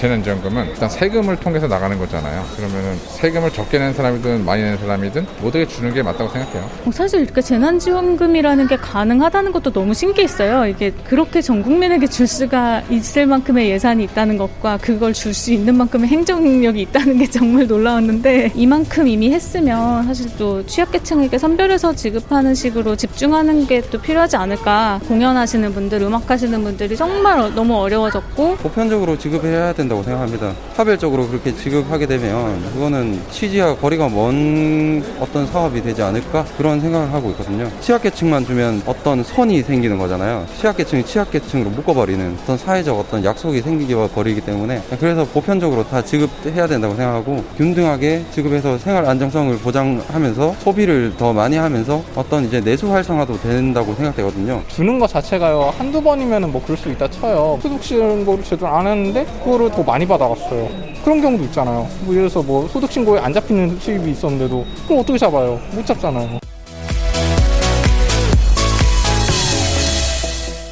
재난지원금은 일단 세금을 통해서 나가는 거잖아요. 그러면은 세금을 적게 낸 사람이든 많이 낸 사람이든 모두에게 주는 게 맞다고 생각해요. 어, 사실 이렇게 재난지원금이라는 게 가능하다는 것도 너무 신기했어요. 이게 그렇게 전 국민에게 줄 수가 있을 만큼의 예산이 있다는 것과 그걸 줄 수 있는 만큼의 행정력이 있다는 게 정말 놀라웠는데 이만큼 이미 했으면 사실 또 취약계층에게 선별해서 지급하는 식으로 집중하는 게 또 필요하지 않을까. 공연하시는 분들, 음악하시는 분들이 정말 너무 어려워졌고 보편적으로 지급해야 된다 고 생각합니다. 차별적으로 그렇게 지급하게 되면 그거는 취지와 거리가 먼 어떤 사업이 되지 않을까 그런 생각을 하고 있거든요. 취약계층만 주면 어떤 선이 생기는 거잖아요. 취약계층이 취약계층으로 묶어버리는 어떤 사회적 어떤 약속이 생기게 버리기 때문에 그래서 보편적으로 다 지급해야 된다고 생각하고 균등하게 지급해서 생활 안정성을 보장하면서 소비를 더 많이 하면서 어떤 이제 내수 활성화도 된다고 생각되거든요. 주는 것 자체가요 한두 번이면은 뭐 그럴 수 있다 쳐요 소득 신고를 제대로 안 했는데 그거를 더 많이 받아갔어요 그런 경우도 있잖아요 뭐 예를 들어서 뭐 소득 신고에 안 잡히는 수입이 있었는데도 그럼 어떻게 잡아요 못 잡잖아요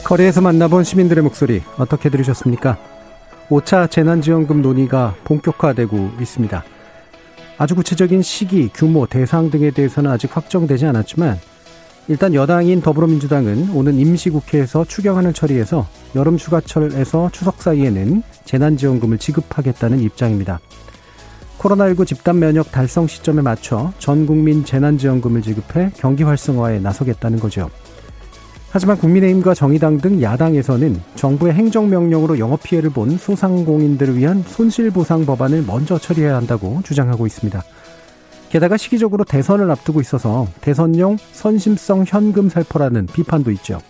거리에서 만나본 시민들의 목소리 어떻게 들으셨습니까? 5차 재난지원금 논의가 본격화되고 있습니다. 아주 구체적인 시기, 규모, 대상 등에 대해서는 아직 확정되지 않았지만 일단 여당인 더불어민주당은 오는 임시국회에서 추경안을 처리해서 여름 휴가철에서 추석 사이에는 재난지원금을 지급하겠다는 입장입니다. 코로나19 집단 면역 달성 시점에 맞춰 전 국민 재난지원금을 지급해 경기 활성화에 나서겠다는 거죠. 하지만 국민의힘과 정의당 등 야당에서는 정부의 행정명령으로 영업 피해를 본 소상공인들을 위한 손실보상 법안을 먼저 처리해야 한다고 주장하고 있습니다. 게다가 시기적으로 대선을 앞두고 있어서 대선용 선심성 현금 살포라는 비판도 있죠.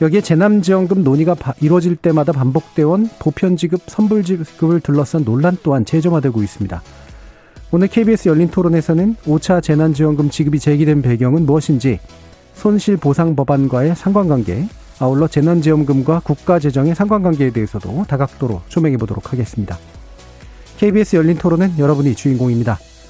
여기에 재난지원금 논의가 이뤄질 때마다 반복되어온 보편지급, 선불지급을 둘러싼 논란 또한 재점화되고 있습니다. 오늘 KBS 열린 토론에서는 5차 재난지원금 지급이 제기된 배경은 무엇인지, 손실보상 법안과의 상관관계, 아울러 재난지원금과 국가재정의 상관관계에 대해서도 다각도로 조명해 보도록 하겠습니다. KBS 열린 토론은 여러분이 주인공입니다.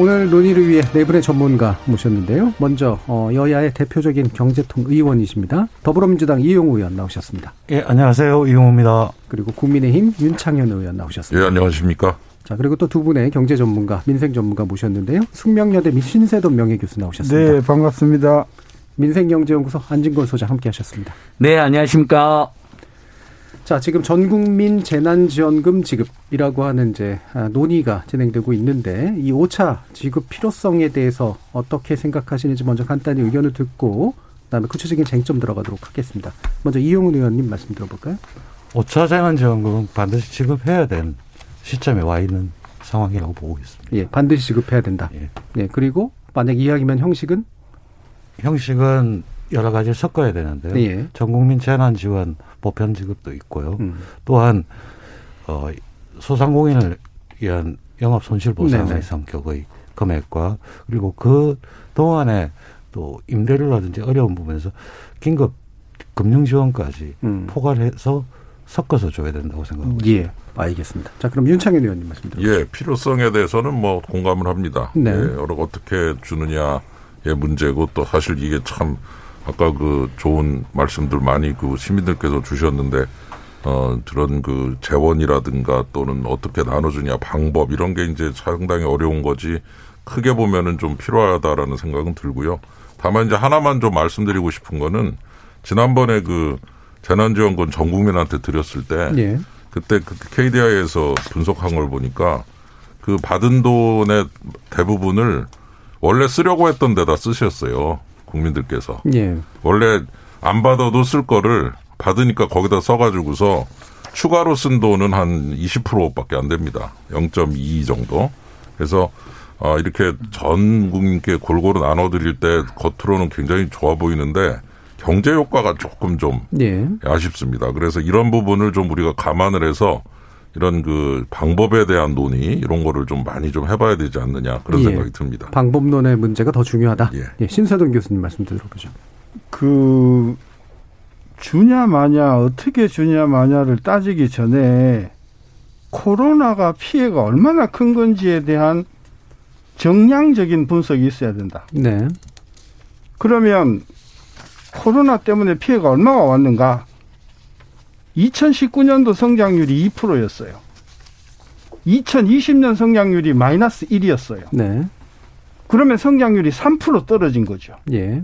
오늘 논의를 위해 네 분의 전문가 모셨는데요. 먼저 어, 여야의 대표적인 경제통 의원이십니다. 더불어민주당 이용우 의원 나오셨습니다. 예, 안녕하세요. 이용우입니다. 그리고 국민의힘 윤창현 의원 나오셨습니다. 예, 안녕하십니까. 자, 그리고 또 두 분의 경제 전문가, 민생 전문가 모셨는데요. 숙명여대 신세돈 명예교수 나오셨습니다. 네, 반갑습니다. 민생경제연구소 안진걸 소장 함께 하셨습니다. 네, 안녕하십니까. 자, 지금 전 국민 재난지원금 지급이라고 하는 이제 아, 논의가 진행되고 있는데 이 5차 지급 필요성에 대해서 어떻게 생각하시는지 먼저 간단히 의견을 듣고 그다음에 구체적인 쟁점 들어가도록 하겠습니다. 먼저 이용훈 의원님 말씀 들어볼까요? 5차 재난지원금은 반드시 지급해야 된 시점에 와 있는 상황이라고 보고 있습니다. 예, 반드시 지급해야 된다. 예. 예 그리고 만약 이야기면 형식은 형식은 여러 가지를 섞어야 되는데요. 예. 전 국민 재난 지원 보편 지급도 있고요. 음. 또한 어, 소상공인을 위한 영업 손실 보상의 성격의 금액과 그리고 그 동안에 또 임대료라든지 어려운 부분에서 긴급 금융 지원까지 음. 포괄해서 섞어서 줘야 된다고 생각합니다. 예, 알겠습니다. 자, 그럼 윤창현 의원님 말씀 드립니다. 예, 필요성에 대해서는 뭐 공감을 합니다. 네. 예, 여러 어떻게 주느냐의 문제고 또 사실 이게 참 아까 그 좋은 말씀들 많이 그 시민들께서 주셨는데 어 그런 그 재원이라든가 또는 어떻게 나눠주냐 방법 이런 게 이제 상당히 어려운 거지 크게 보면은 좀 필요하다라는 생각은 들고요. 다만 이제 하나만 좀 말씀드리고 싶은 거는 지난번에 그 재난지원금 전 국민한테 드렸을 때 예. 그때 그 KDI에서 분석한 걸 보니까 그 받은 돈의 대부분을 원래 쓰려고 했던 데다 쓰셨어요. 국민들께서. 예. 원래 안 받아도 쓸 거를 받으니까 거기다 써가지고서 추가로 쓴 돈은 한 20%밖에 안 됩니다. 0.2 정도. 그래서 어, 이렇게 전 국민께 골고루 나눠드릴 때 겉으로는 굉장히 좋아 보이는데 경제 효과가 조금 좀 예. 아쉽습니다. 그래서 이런 부분을 좀 우리가 감안을 해서 이런 그 방법에 대한 논의 이런 거를 좀 많이 좀 해봐야 되지 않느냐 그런 예. 생각이 듭니다. 방법론의 문제가 더 중요하다. 예. 예. 신사동 교수님 말씀 들어보죠. 그 주냐 마냐 어떻게 주냐 마냐를 따지기 전에 코로나가 피해가 얼마나 큰 건지에 대한 정량적인 분석이 있어야 된다. 네. 그러면 코로나 때문에 피해가 얼마가 왔는가? 2019년도 성장률이 2%였어요. 2020년 성장률이 마이너스 1이었어요. 네. 그러면 성장률이 3% 떨어진 거죠. 예.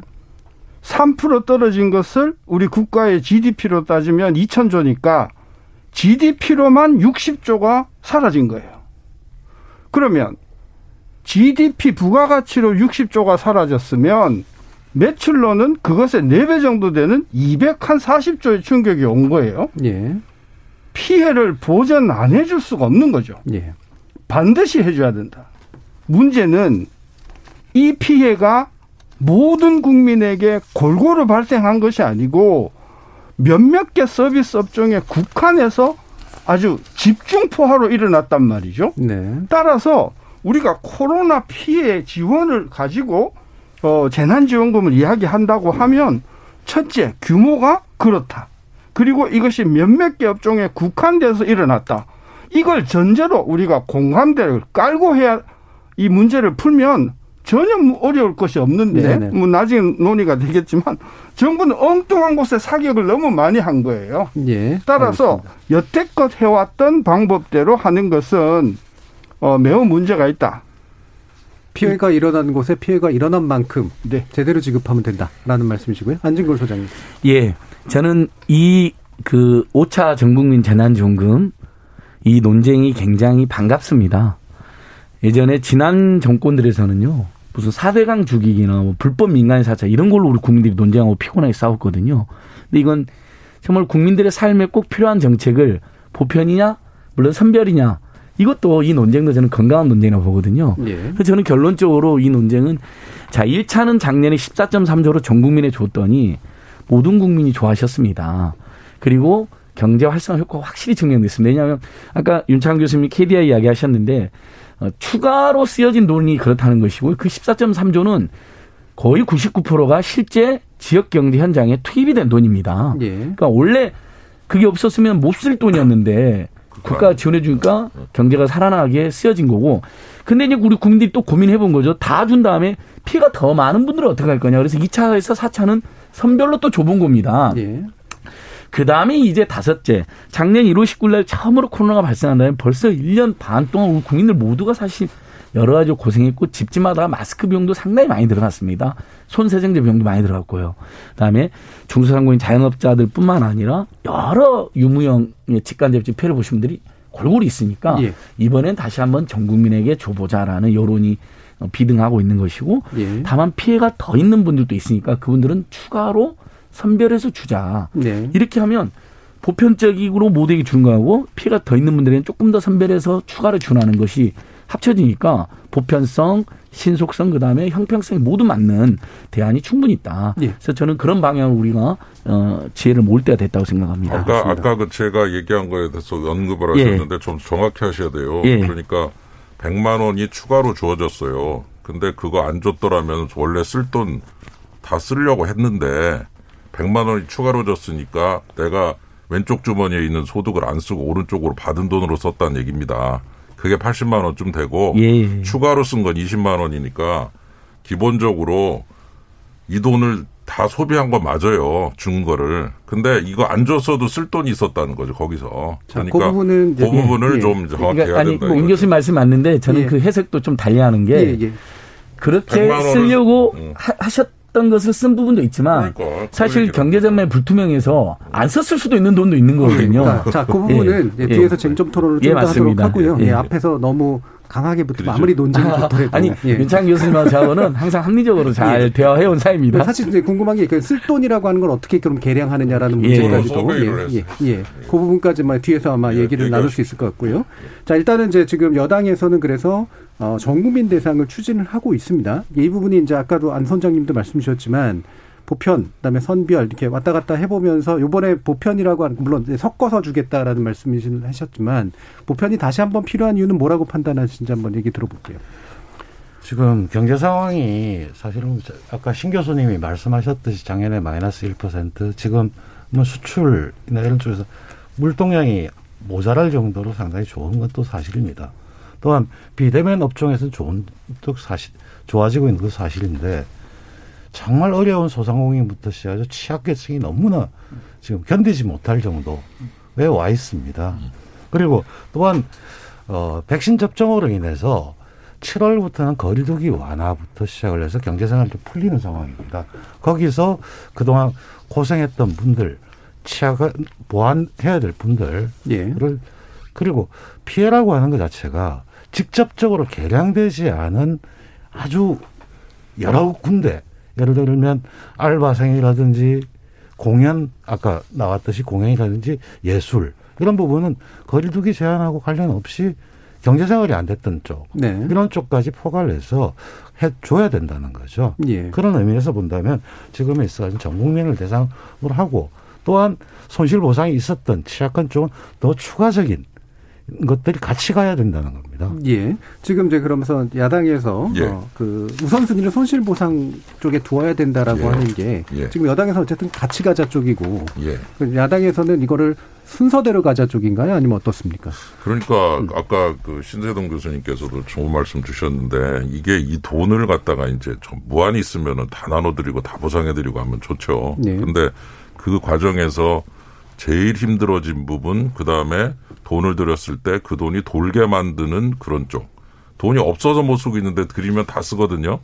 3% 떨어진 것을 우리 국가의 GDP로 따지면 2천조니까 GDP로만 60조가 사라진 거예요. 그러면 GDP 부가가치로 60조가 사라졌으면 매출로는 그것의 4배 정도 되는 240조의 충격이 온 거예요. 예. 피해를 보전 안 해줄 수가 없는 거죠. 예. 반드시 해줘야 된다. 문제는 이 피해가 모든 국민에게 골고루 발생한 것이 아니고 몇몇 개 서비스 업종에 국한해서 아주 집중포화로 일어났단 말이죠. 네. 따라서 우리가 코로나 피해 지원을 가지고 어, 재난지원금을 이야기한다고 하면 첫째 규모가 그렇다. 그리고 이것이 몇몇 개 업종에 국한돼서 일어났다. 이걸 전제로 우리가 공감대를 깔고 해야 이 문제를 풀면 전혀 뭐 어려울 것이 없는데 네네. 뭐 나중에 논의가 되겠지만 정부는 엉뚱한 곳에 사격을 너무 많이 한 거예요. 예. 따라서 여태껏 해왔던 방법대로 하는 것은 어, 매우 문제가 있다. 피해가 일어난 곳에 피해가 일어난 만큼 네. 제대로 지급하면 된다라는 말씀이시고요. 안진걸 소장님. 예. 저는 이 그 5차 전국민 재난지원금 이 논쟁이 굉장히 반갑습니다. 예전에 지난 정권들에서는요. 무슨 사대강 죽이기나 뭐 불법 민간 사찰 이런 걸로 우리 국민들이 논쟁하고 피곤하게 싸웠거든요. 근데 이건 정말 국민들의 삶에 꼭 필요한 정책을 보편이냐 물론 선별이냐 이것도 이 논쟁도 저는 건강한 논쟁이라고 보거든요. 예. 그래서 저는 결론적으로 이 논쟁은 자, 1차는 작년에 14.3조로 전 국민에 줬더니 모든 국민이 좋아하셨습니다. 그리고 경제 활성화 효과가 확실히 증명됐습니다. 왜냐하면 아까 윤창 교수님이 KDI 이야기 하셨는데 어, 추가로 쓰여진 돈이 그렇다는 것이고 그 14.3조는 거의 99%가 실제 지역 경제 현장에 투입이 된 돈입니다. 예. 그러니까 원래 그게 없었으면 못 쓸 돈이었는데 국가가 지원해 주니까 경제가 살아나게 쓰여진 거고. 근데 이제 우리 국민들이 또 고민해 본 거죠. 다 준 다음에 피해가 더 많은 분들은 어떻게 할 거냐. 그래서 2차에서 4차는 선별로 또 좁은 겁니다. 예. 그 다음에 이제 다섯째. 작년 1월 19일 날 처음으로 코로나가 발생한다면 벌써 1년 반 동안 우리 국민들 모두가 사실 여러 가지 고생했고 집집마다 마스크 비용도 상당히 많이 들어갔습니다. 손세정제 비용도 많이 들어갔고요. 그다음에 중소상공인 자영업자들 뿐만 아니라 여러 유무형의 직간접적 피해를 보신 분들이 골고루 있으니까 예. 이번엔 다시 한번 전 국민에게 줘보자라는 여론이 어, 비등하고 있는 것이고 예. 다만 피해가 더 있는 분들도 있으니까 그분들은 추가로 선별해서 주자. 네. 이렇게 하면 보편적으로 모두에게 주는 거하고 피해가 더 있는 분들에는 조금 더 선별해서 추가로 준하는 것이 합쳐지니까 보편성, 신속성 그다음에 형평성이 모두 맞는 대안이 충분히 있다. 예. 그래서 저는 그런 방향으로 우리가 어, 지혜를 모을 때가 됐다고 생각합니다. 아까 아까 그 제가 얘기한 거에 대해서 언급을 예. 하셨는데 좀 정확히 하셔야 돼요. 예. 그러니까 100만 원이 추가로 주어졌어요. 근데 그거 안 줬더라면 원래 쓸 돈 다 쓰려고 했는데 100만 원이 추가로 줬으니까 내가 왼쪽 주머니에 있는 소득을 안 쓰고 오른쪽으로 받은 돈으로 썼다는 얘기입니다. 그게 80만 원쯤 되고 예. 추가로 쓴 건 20만 원이니까 기본적으로 이 돈을 다 소비한 거 맞아요. 준 거를. 근데 이거 안 줬어도 쓸 돈이 있었다는 거죠. 거기서. 자, 그 그러니까 부분은 이제- 그 부분을 예, 예. 좀 정확히 해야 그러니까 아니 된다. 뭐임 이거죠. 교수님 말씀 맞는데 저는 예. 그 해석도 좀 달리하는 게 예, 예. 그렇게 100만 원을- 쓰려고 음. 하, 셨던 썼던 것을 쓴 부분도 있지만 그러니까 사실 경제전매 불투명해서 안 썼을 수도 있는 돈도 있는 거거든요. 그러니까 자, 그 부분은 예, 예, 예. 뒤에서 쟁점 토론을 예, 좀더 하도록 맞습니다. 하고요. 예, 예. 앞에서 너무 강하게 붙으면 그렇죠. 아무리 논쟁이 아, 좋더라도 아니 예. 윤창 교수님하고 저하고는 항상 합리적으로 잘 대화해온 사이입니다. 사실 이제 궁금한 게그 쓸돈이라고 하는 걸 어떻게 그럼 계량하느냐라는 예. 문제까지도 예, 예, 예. 그 부분까지만 뒤에서 아마 예, 얘기를 나눌 수 있을 것 같고요. 자 일단은 이제 지금 여당에서는 그래서 어, 전 국민 대상을 추진을 하고 있습니다. 이 부분이 이제 아까도 안 선장님도 말씀 주셨지만 보편, 그다음에 선별 이렇게 왔다 갔다 해보면서 요번에 보편이라고 하는 물론 섞어서 주겠다라는 말씀이신 하셨지만 보편이 다시 한번 필요한 이유는 뭐라고 판단하시는지 한번 얘기 들어볼게요. 지금 경제 상황이 사실은 아까 신 교수님이 말씀하셨듯이 작년에 마이너스 1% 지금은 수출이나 이런 쪽에서 물동량이 모자랄 정도로 상당히 좋은 건 또 사실입니다. 또한 비대면 업종에서는 좋은 또 사실 좋아지고 있는 건 사실인데 정말 어려운 소상공인부터 시작해서 취약계층이 너무나 지금 견디지 못할 정도에 와 있습니다. 그리고 또한 어 백신 접종으로 인해서 7월부터는 거리두기 완화부터 시작을 해서 경제생활이 좀 풀리는 상황입니다. 거기서 그동안 고생했던 분들, 취약을 보완해야 될 분들을 예. 그리고 피해라고 하는 것 자체가 직접적으로 계량되지 않은 아주 여러 군데 예를 들면 알바생이라든지 공연 아까 나왔듯이 공연이라든지 예술 이런 부분은 거리두기 제한하고 관련 없이 경제생활이 안 됐던 쪽 네. 이런 쪽까지 포괄 해서 해줘야 된다는 거죠. 예. 그런 의미에서 본다면 지금에 있어서 전 국민을 대상으로 하고 또한 손실 보상이 있었던 취약한 쪽은 더 추가적인 것들이 같이 가야 된다는 겁니다. 예. 지금 이제 그러면서 야당에서 예. 어, 그 우선순위를 손실 보상 쪽에 두어야 된다라고 예. 하는 게 예. 지금 여당에서 어쨌든 같이 가자 쪽이고 예. 그 야당에서는 이거를 순서대로 가자 쪽인가요? 아니면 어떻습니까? 그러니까 아까 그 신세동 교수님께서도 좋은 말씀 주셨는데 이게 이 돈을 갖다가 이제 좀 무한히 있으면은 다 나눠드리고 다 보상해드리고 하면 좋죠. 네. 근데 그 과정에서 제일 힘들어진 부분 그 다음에 돈을 들였을 때 그 돈이 돌게 만드는 그런 쪽. 돈이 없어서 못 쓰고 있는데 드리면 다 쓰거든요.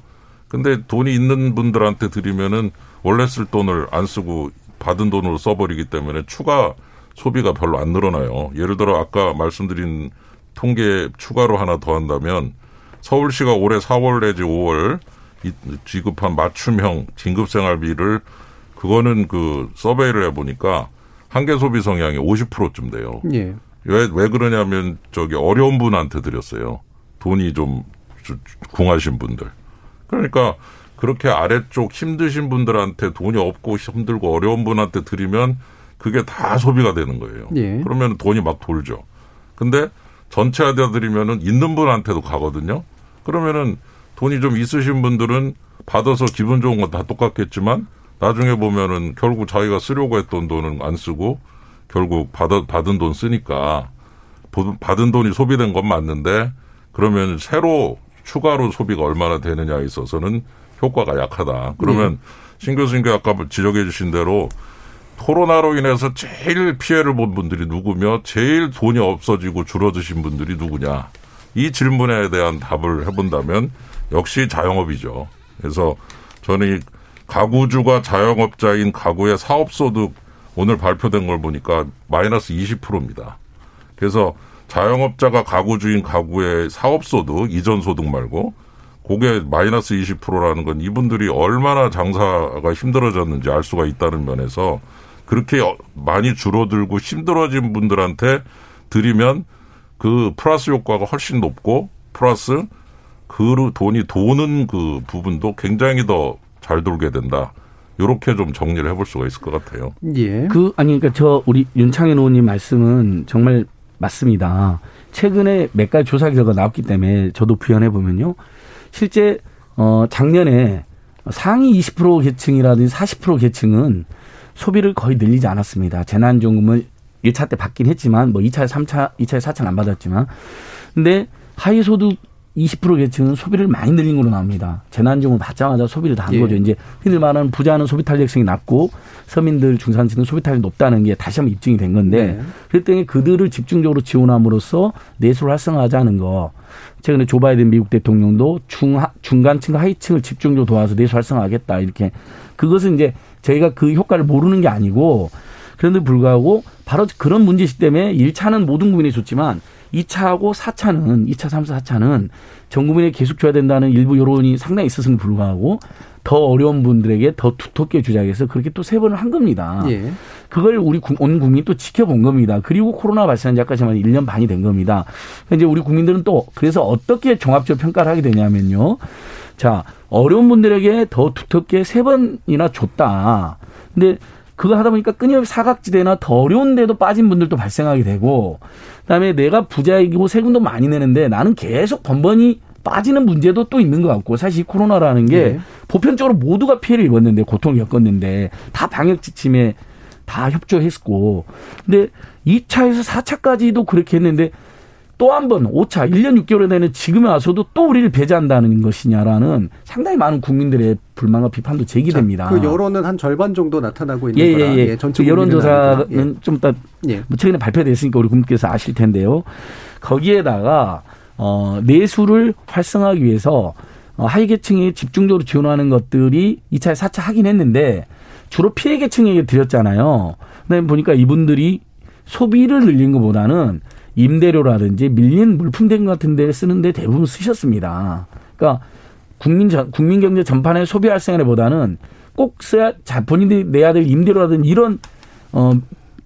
근데 돈이 있는 분들한테 드리면은 원래 쓸 돈을 안 쓰고 받은 돈으로 써버리기 때문에 추가 소비가 별로 안 늘어나요. 예를 들어 아까 말씀드린 통계 추가로 하나 더 한다면 서울시가 올해 4월 내지 5월 이- 지급한 맞춤형 긴급생활비를 그거는 그 서베이를 해보니까 한계 소비 성향이 50%쯤 돼요. 예. 왜, 왜 그러냐면 저기 어려운 분한테 드렸어요. 돈이 좀 궁하신 분들. 그러니까 그렇게 아래쪽 힘드신 분들한테 돈이 없고 힘들고 어려운 분한테 드리면 그게 다 소비가 되는 거예요. 예. 그러면 돈이 막 돌죠. 근데 전체하다 드리면은 있는 분한테도 가거든요. 그러면은 돈이 좀 있으신 분들은 받아서 기분 좋은 건 다 똑같겠지만 나중에 보면은 결국 자기가 쓰려고 했던 돈은 안 쓰고 결국 받아, 받은 돈 쓰니까 보- 받은 돈이 소비된 건 맞는데 그러면 새로 추가로 소비가 얼마나 되느냐에 있어서는 효과가 약하다. 그러면 신 교수님께 아까 지적해 주신 대로 코로나로 인해서 제일 피해를 본 분들이 누구며 제일 돈이 없어지고 줄어드신 분들이 누구냐. 이 질문에 대한 답을 해본다면 역시 자영업이죠. 그래서 저는 이 가구주가 자영업자인 가구의 사업소득 오늘 발표된 걸 보니까 마이너스 20%입니다. 그래서 자영업자가 가구주인 가구의 사업소득, 이전소득 말고 그게 마이너스 20%라는 건 이분들이 얼마나 장사가 힘들어졌는지 알 수가 있다는 면에서 그렇게 어- 많이 줄어들고 힘들어진 분들한테 드리면 그 플러스 효과가 훨씬 높고 플러스 그 돈이 도는 그 부분도 굉장히 더 잘 돌게 된다. 요렇게 좀 정리를 해볼 수가 있을 것 같아요. 예. 그 아니 그러니까 저 우리 윤창현 의원님 말씀은 정말 맞습니다. 최근에 몇 가지 조사 결과 나왔기 때문에 저도 부연해 보면요. 실제 어 작년에 상위 20% 계층이라든지 40% 계층은 소비를 거의 늘리지 않았습니다. 재난지원금을 1차 때 받긴 했지만 뭐 2차, 3차, 2차, 4차는 안 받았지만 근데 하위 소득 20% 계층은 소비를 많이 늘린 걸로 나옵니다. 재난지원을 받자마자 소비를 다한 예. 거죠. 이제 흔히 말하는 부자는 소비 탄력성이 낮고 서민들 중산층은 소비 탄력이 높다는 게 다시 한번 입증이 된 건데 네. 그랬더니 그들을 집중적으로 지원함으로써 내수를 활성화하자는 거. 최근에 조 바이든 미국 대통령도 중 중간층과 하위층을 집중적으로 도와서 내수 활성화하겠다 이렇게 그것은 이제 저희가 그 효과를 모르는 게 아니고 그런데 불구하고 바로 그런 문제시 때문에 1차는 모든 국민이 줬지만 2차하고 4차는 2차, 3차, 4차는 전 국민에 계속 줘야 된다는 일부 여론이 상당히 있었음에 불구하고 더 어려운 분들에게 더 두텁게 주자 해서 그렇게 또 세 번을 한 겁니다. 예. 그걸 우리 국- 온 국민이 또 지켜본 겁니다. 그리고 코로나 발생한 지까지 만 1년 반이 된 겁니다. 이제 우리 국민들은 또 그래서 어떻게 종합적으로 평가를 하게 되냐면요. 자, 어려운 분들에게 더 두텁게 세 번이나 줬다. 근데 그거 하다 보니까 끊임없이 사각지대나 더 어려운 데도 빠진 분들도 발생하게 되고 그다음에 내가 부자이고 세금도 많이 내는데 나는 계속 번번이 빠지는 문제도 또 있는 것 같고 사실 이 코로나라는 게 예. 보편적으로 모두가 피해를 입었는데 고통을 겪었는데 다 방역 지침에 다 협조했고 근데 2차에서 4차까지도 그렇게 했는데 또 한 번 5차 1년 6개월에 되는 지금에 와서도 또 우리를 배제한다는 것이냐라는 상당히 많은 국민들의 불만과 비판도 제기됩니다. 그 여론은 한 절반 정도 나타나고 있는 예, 거라. 예, 예. 전체 그 여론조사는 국민은 아니고. 좀 이따 예. 뭐 최근에 발표됐으니까 우리 국민께서 아실 텐데요. 거기에다가 어 내수를 활성화하기 위해서 어, 하위 계층에 집중적으로 지원하는 것들이 2차에 4차 하긴 했는데 주로 피해 계층에게 드렸잖아요. 그다음에 보니까 이분들이 소비를 늘린 것보다는 임대료라든지 밀린 물품된 같은 데 쓰는데 대부분 쓰셨습니다. 그러니까 국민 전, 국민 경제 전반의 소비 활성화보다는 꼭 써야 자 본인들이 내야 될 임대료라든지 이런 어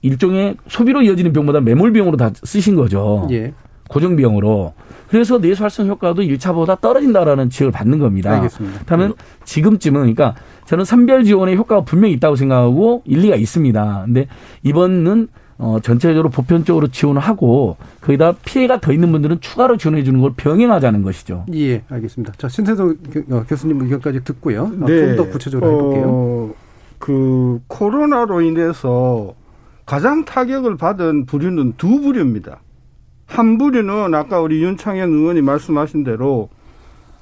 일종의 소비로 이어지는 비용보다 매몰 비용으로 다 쓰신 거죠. 예. 고정 비용으로. 그래서 내수 활성 효과도 1차보다 떨어진다라는 지적을 받는 겁니다. 알겠습니다. 그러면 지금쯤은 그러니까 저는 선별 지원의 효과가 분명히 있다고 생각하고 일리가 있습니다. 근데 이번은 어 전체적으로 보편적으로 지원을 하고 거기다 피해가 더 있는 분들은 추가로 지원해 주는 걸 병행하자는 것이죠. 예, 알겠습니다. 자, 신세동 교- 어, 교수님 의견까지 듣고요. 네. 좀 더 구체적으로 해볼게요. 어, 그 코로나로 인해서 가장 타격을 받은 부류는 두 부류입니다. 한 부류는 아까 우리 윤창현 의원이 말씀하신 대로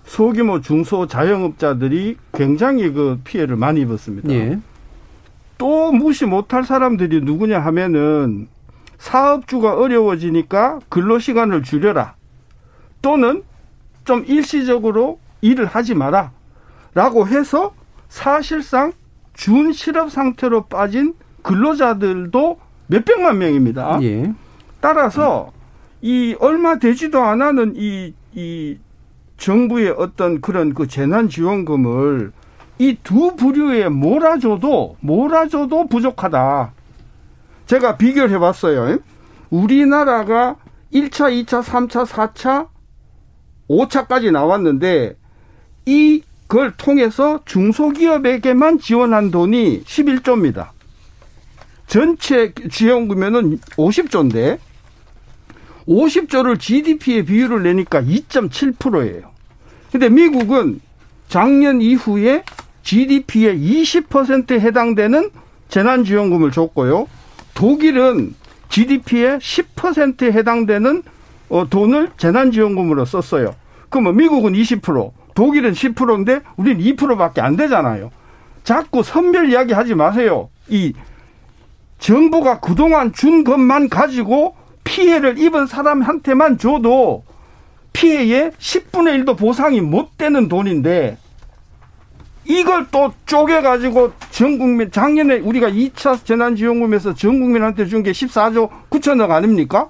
소규모 중소 자영업자들이 굉장히 그 피해를 많이 입었습니다. 예. 또 무시 못할 사람들이 누구냐 하면은 사업주가 어려워지니까 근로 시간을 줄여라. 또는 좀 일시적으로 일을 하지 마라. 라고 해서 사실상 준 실업 상태로 빠진 근로자들도 몇백만 명입니다. 예. 따라서 이 얼마 되지도 않아는 이, 이 정부의 어떤 그런 그 재난지원금을 이 두 부류에 몰아줘도, 몰아줘도 부족하다. 제가 비교를 해봤어요. 우리나라가 1차, 2차, 3차, 4차, 5차까지 나왔는데 이걸 통해서 중소기업에게만 지원한 돈이 11조입니다. 전체 지원금액은 50조인데 50조를 GDP의 비율을 내니까 2.7%예요. 근데 미국은 작년 이후에 GDP의 20%에 해당되는 재난지원금을 줬고요. 독일은 GDP의 10%에 해당되는 어, 돈을 재난지원금으로 썼어요. 그러면 미국은 20%, 독일은 10%인데 우리는 2%밖에 안 되잖아요. 자꾸 선별 이야기 하지 마세요. 이 정부가 그동안 준 것만 가지고 피해를 입은 사람한테만 줘도 피해의 10분의 1도 보상이 못 되는 돈인데 이걸 또 쪼개가지고 전 국민, 작년에 우리가 2차 재난지원금에서 전 국민한테 준 게 14조 9천억 아닙니까?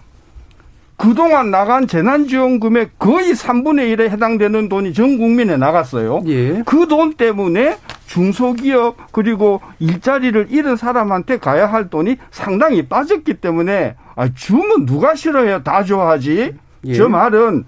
그동안 나간 재난지원금의 거의 3분의 1에 해당되는 돈이 전 국민에 나갔어요. 예. 그 돈 때문에 중소기업 그리고 일자리를 잃은 사람한테 가야 할 돈이 상당히 빠졌기 때문에 아, 주면 누가 싫어해요? 다 좋아하지. 예. 저 말은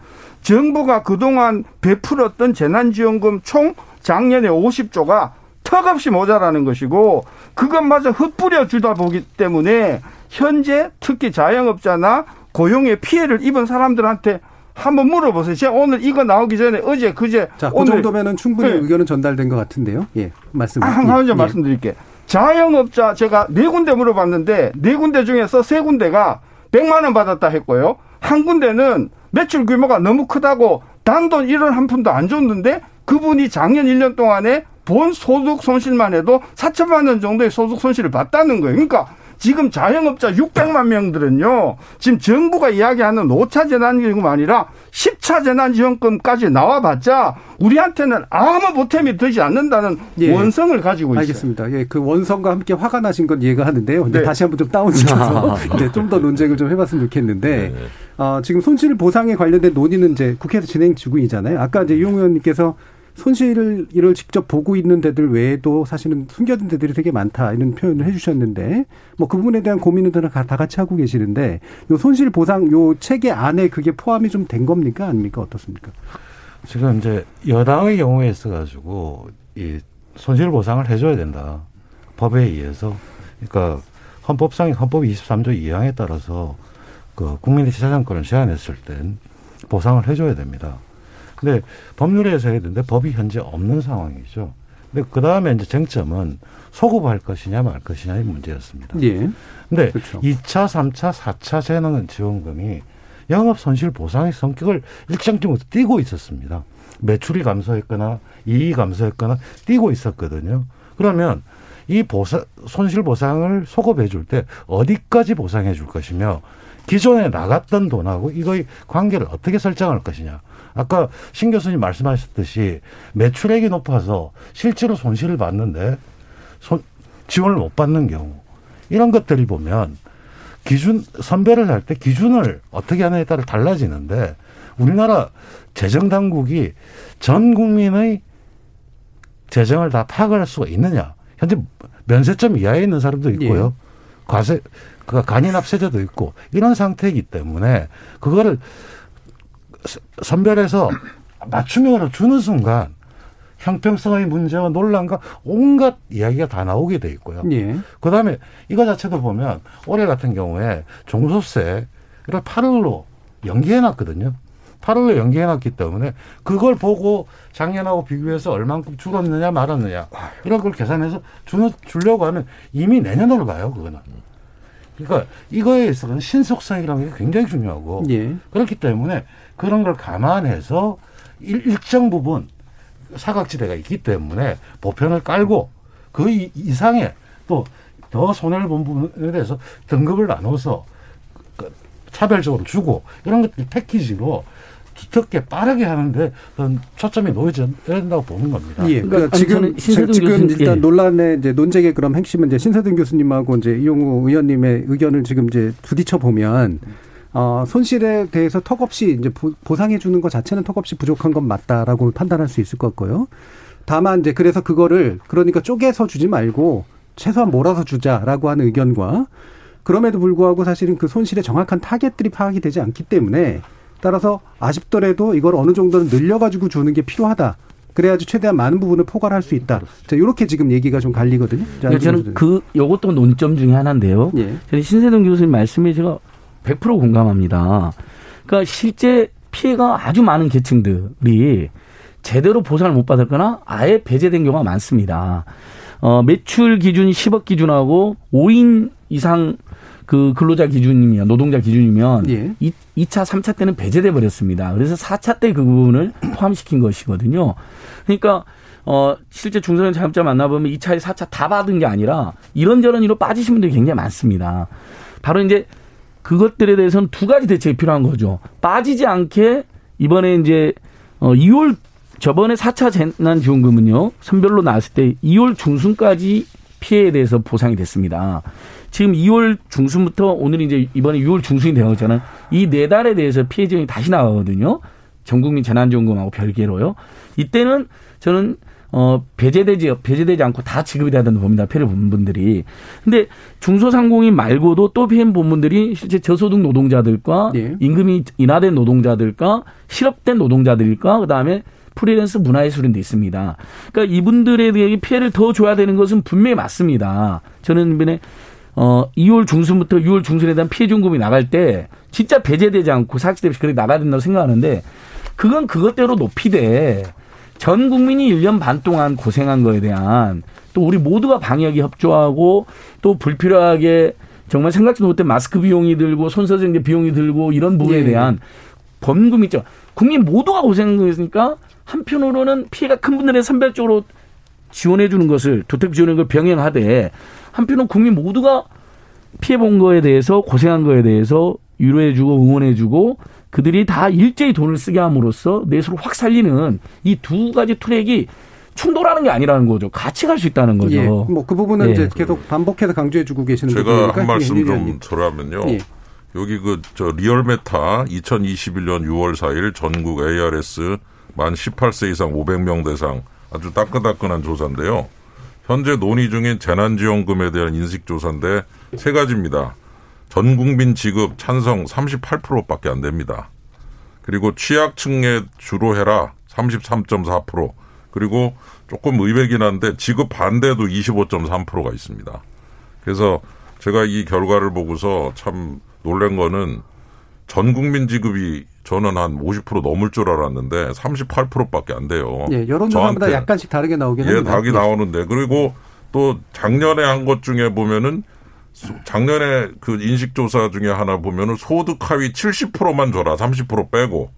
정부가 그동안 베풀었던 재난지원금 총 작년에 50조가 턱없이 모자라는 것이고 그것마저 흩뿌려 주다 보기 때문에 현재 특히 자영업자나 고용에 피해를 입은 사람들한테 한번 물어보세요. 제가 오늘 이거 나오기 전에 어제 그제 자, 그 오늘 정도면은 충분히 네. 의견은 전달된 것 같은데요. 예, 말씀. 아, 한 가지 말씀드릴게요. 자영업자 제가 네 군데 물어봤는데 네 군데 중에서 세 군데가 100만 원 받았다 했고요. 한 군데는 매출 규모가 너무 크다고 단돈 1원 한 푼도 안 줬는데 그분이 작년 1년 동안에 본 소득 손실만 해도 4천만 원 정도의 소득 손실을 봤다는 거예요. 그러니까 지금 자영업자 600만 명들은요. 지금 정부가 이야기하는 5차 재난지원금 아니라 10차 재난지원금까지 나와봤자 우리한테는 아무 보탬이 되지 않는다는 예. 원성을 가지고 있어요. 알겠습니다. 예, 그 원성과 함께 화가 나신 건 이해가 하는데요. 근데 네. 다시 한번 좀 다운시켜서 네, 좀더 논쟁을 좀 해봤으면 좋겠는데 네. 어, 지금 손실 보상에 관련된 논의는 이제 국회에서 진행 중이잖아요. 아까 이제 이용 의원님께서 손실을 이를 직접 보고 있는 데들 외에도 사실은 숨겨진 데들이 되게 많다 이런 표현을 해주셨는데 뭐 그 부분에 대한 고민은 다 같이 하고 계시는데 요 손실 보상 요 체계 안에 그게 포함이 좀 된 겁니까 아닙니까 어떻습니까? 지금 이제 여당의 경우에 있어 가지고 이 손실 보상을 해줘야 된다 법에 의해서 그러니까 헌법상 헌법 23조 2항에 따라서 그 국민의 지자장권을 제한했을 땐 보상을 해줘야 됩니다. 근데 법률에서 해야 되는데 법이 현재 없는 상황이죠. 근데 그 다음에 이제 쟁점은 소급할 것이냐 말 것이냐의 문제였습니다. 예. 근데 그렇죠. 2차, 3차, 4차 재난 지원금이 영업 손실 보상의 성격을 일정 정도 띄고 있었습니다. 매출이 감소했거나 이익이 감소했거나 띄고 있었거든요. 그러면 이 보상, 손실 보상을 소급해 줄 때 어디까지 보상해 줄 것이며 기존에 나갔던 돈하고 이거의 관계를 어떻게 설정할 것이냐. 아까 신 교수님 말씀하셨듯이 매출액이 높아서 실제로 손실을 봤는데 손, 지원을 못 받는 경우 이런 것들을 보면 기준 선별을 할 때 기준을 어떻게 하느냐에 따라 달라지는데 우리나라 재정 당국이 전 국민의 재정을 다 파악할 수가 있느냐? 현재 면세점 이하에 있는 사람도 있고요. 예. 과세 그 간이납세자도 있고 이런 상태이기 때문에 그거를 선별해서 맞춤형으로 주는 순간 형평성의 문제와 논란과 온갖 이야기가 다 나오게 돼 있고요. 예. 그다음에 이거 자체도 보면 올해 같은 경우에 종소세를 8월로 연기해 놨거든요. 8월로 연기해 놨기 때문에 그걸 보고 작년하고 비교해서 얼만큼 줄었느냐 말았느냐 이런 걸 계산해서 주, 주려고 하면 이미 내년으로 가요, 그거는. 그러니까 이거에 있어서는 신속성이라는 게 굉장히 중요하고 예. 그렇기 때문에 그런 걸 감안해서 일, 정 부분 사각지대가 있기 때문에 보편을 깔고 그 이상의 또 더 손해를 본 부분에 대해서 등급을 나눠서 그 차별적으로 주고 이런 것들 패키지로 두텁게 빠르게 하는데 초점이 놓여져야 된다고 보는 겁니다. 예. 그러니까 지금 지금 일단 예. 논란의 이제 논쟁의 그럼 핵심은 이제 신세등 교수님하고 이제 이용우 의원님의 의견을 지금 이제 부딪혀 보면 어, 손실에 대해서 턱없이 이제 보상해 주는 것 자체는 턱없이 부족한 건 맞다라고 판단할 수 있을 것 같고요. 다만 이제 그래서 그거를 그러니까 쪼개서 주지 말고 최소한 몰아서 주자라고 하는 의견과 그럼에도 불구하고 사실은 그 손실의 정확한 타겟들이 파악이 되지 않기 때문에 따라서 아쉽더라도 이걸 어느 정도는 늘려가지고 주는 게 필요하다. 그래야지 최대한 많은 부분을 포괄할 수 있다. 자, 이렇게 지금 얘기가 좀 갈리거든요. 자, 그러니까 저는 그 요것도 논점 중에 하나인데요. 예. 저는 신세동 교수님 말씀에 제가 100% 공감합니다. 그러니까 실제 피해가 아주 많은 계층들이 제대로 보상을 못 받았거나 아예 배제된 경우가 많습니다. 어, 매출 기준 10억 기준하고 5인 이상 그 근로자 기준이면 노동자 기준이면 예. 2, 2차, 3차 때는 배제돼 버렸습니다. 그래서 4차 때 그 부분을 포함시킨 것이거든요. 그러니까 어, 실제 중소형 자영업자 만나보면 2차에 4차 다 받은 게 아니라 이런저런 이로 빠지신 분들이 굉장히 많습니다. 바로 이제 그것들에 대해서는 두 가지 대책이 필요한 거죠. 빠지지 않게 이번에 이제 어 2월 저번에 4차 재난지원금은요. 선별로 나왔을 때 2월 중순까지 피해에 대해서 보상이 됐습니다. 지금 2월 중순부터 오늘 이제 이번에 6월 중순이 되는 거잖아요. 이 네 달에 대해서 피해 지원이 다시 나가거든요. 전국민 재난지원금하고 별개로요. 이때는 저는 어, 배제되지, 배제되지 않고 다 지급이 돼야 된다고 봅니다. 피해를 본 분들이. 근데 중소상공인 말고도 또 피해 본 분들이 실제 저소득 노동자들과 네. 임금이 인하된 노동자들과 실업된 노동자들과 그 다음에 프리랜서 문화예술인도 있습니다. 그러니까 이분들에 대해 피해를 더 줘야 되는 것은 분명히 맞습니다. 저는 이번에 어 2월 중순부터 6월 중순에 대한 피해 중금이 나갈 때 진짜 배제되지 않고 사기대 없이 그렇게 나가야 된다고 생각하는데 그건 그것대로 높이되 전 국민이 1년 반 동안 고생한 거에 대한 또 우리 모두가 방역에 협조하고 또 불필요하게 정말 생각지도 못한 마스크 비용이 들고 손서정제 비용이 들고 이런 부분에 예. 대한 범금 있죠. 국민 모두가 고생했으니까 한편으로는 피해가 큰 분들의 선별적으로 지원해 주는 것을 도택 지원을 병행하되 한편으로 국민 모두가 피해 본 거에 대해서 고생한 거에 대해서 위로해 주고 응원해 주고 그들이 다 일제히 돈을 쓰게 함으로써 내수를 확 살리는 이 두 가지 트랙이 충돌하는 게 아니라는 거죠. 같이 갈 수 있다는 거죠. 예. 뭐그 부분은 예. 이제 계속 반복해서 강조해주고 계시는 제가 부분이니까 한 말씀 예, 좀. 드라면요. 예. 여기 그 저 리얼메타 2021년 6월 4일 전국 ARS 만 18세 이상 500명 대상 아주 따끈따끈한 조사인데요. 현재 논의 중인 재난지원금에 대한 인식조사인데 세 가지입니다. 전 국민 지급 찬성 38%밖에 안 됩니다. 그리고 취약층에 주로 해라 33.4% 그리고 조금 의외긴 한데 지급 반대도 25.3%가 있습니다. 그래서 제가 이 결과를 보고서 참 놀란 거는 전 국민 지급이 저는 한 50% 넘을 줄 알았는데 38%밖에 안 돼요. 예, 여론조사마다. 약간씩 다르게 나오긴 예, 합니다. 닭이 나오는데 그리고 또 작년에 한 것 중에 보면은 소- 작년에 그 인식조사 중에 하나 보면은 소득 하위 70%만 줘라 30% 빼고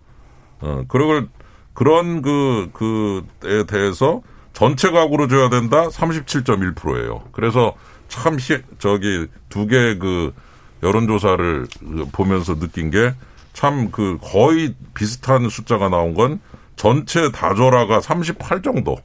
어 그걸 그런 그 그에 대해서 전체 가구로 줘야 된다 37.1%예요. 그래서 참 시, 저기 두 개 그 여론조사를 보면서 느낀 게 참 그 거의 비슷한 숫자가 나온 건 전체 다 줘라가 38 정도.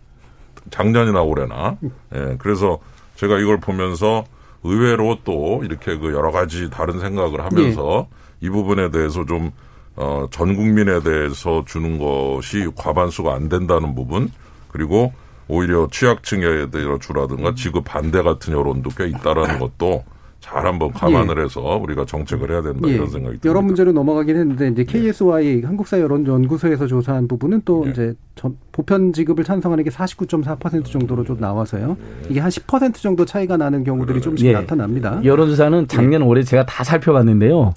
작년이나 올해나. 예, 그래서 제가 이걸 보면서 의외로 또 이렇게 그 여러 가지 다른 생각을 하면서 이 부분에 대해서 좀, 어, 전 국민에 대해서 주는 것이 과반수가 안 된다는 부분, 그리고 오히려 취약층에 대해 주라든가 지급 반대 같은 여론도 꽤 있다라는 것도 잘 한번 감안을 해서 우리가 정책을 해야 된다 예, 이런 생각이 듭니다. 여러 문제로 넘어가긴 했는데 이제 KSOI 한국사회 여론연구소에서 조사한 부분은 또 예. 이제 전- 보편 지급을 찬성하는 게 49.4% 정도로 좀 나와서요. 이게 한 10% 정도 차이가 나는 경우들이 좀씩 예. 나타납니다. 여론조사는 작년 올해 제가 다 살펴봤는데요.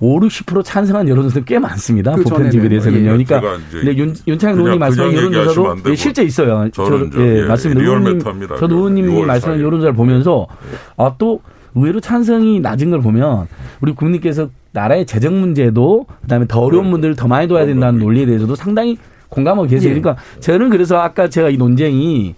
5, 60% 찬성한 여론조사는 꽤 많습니다. 그 보편 지급에 전에는. 대해서는요. 예. 그러니까 근데 윤, 윤창현 그냥- 의원님 말씀하신 그냥 얘기하시면 여론조사도 예, 실제 있어요. 저는 저, 저, 예, 예, 맞습니다. 리얼 의원님, 미터입니다. 저도 의원님이 6월 말씀하신 4일. 여론조사를 보면서 아, 또 의외로 찬성이 낮은 걸 보면 우리 국민께서 나라의 재정 문제도 그다음에 더 어려운 분들을 더 많이 도와야 된다는 논리에 대해서도 상당히 공감하고 계세요. 예. 그러니까 저는 그래서 아까 제가 이 논쟁이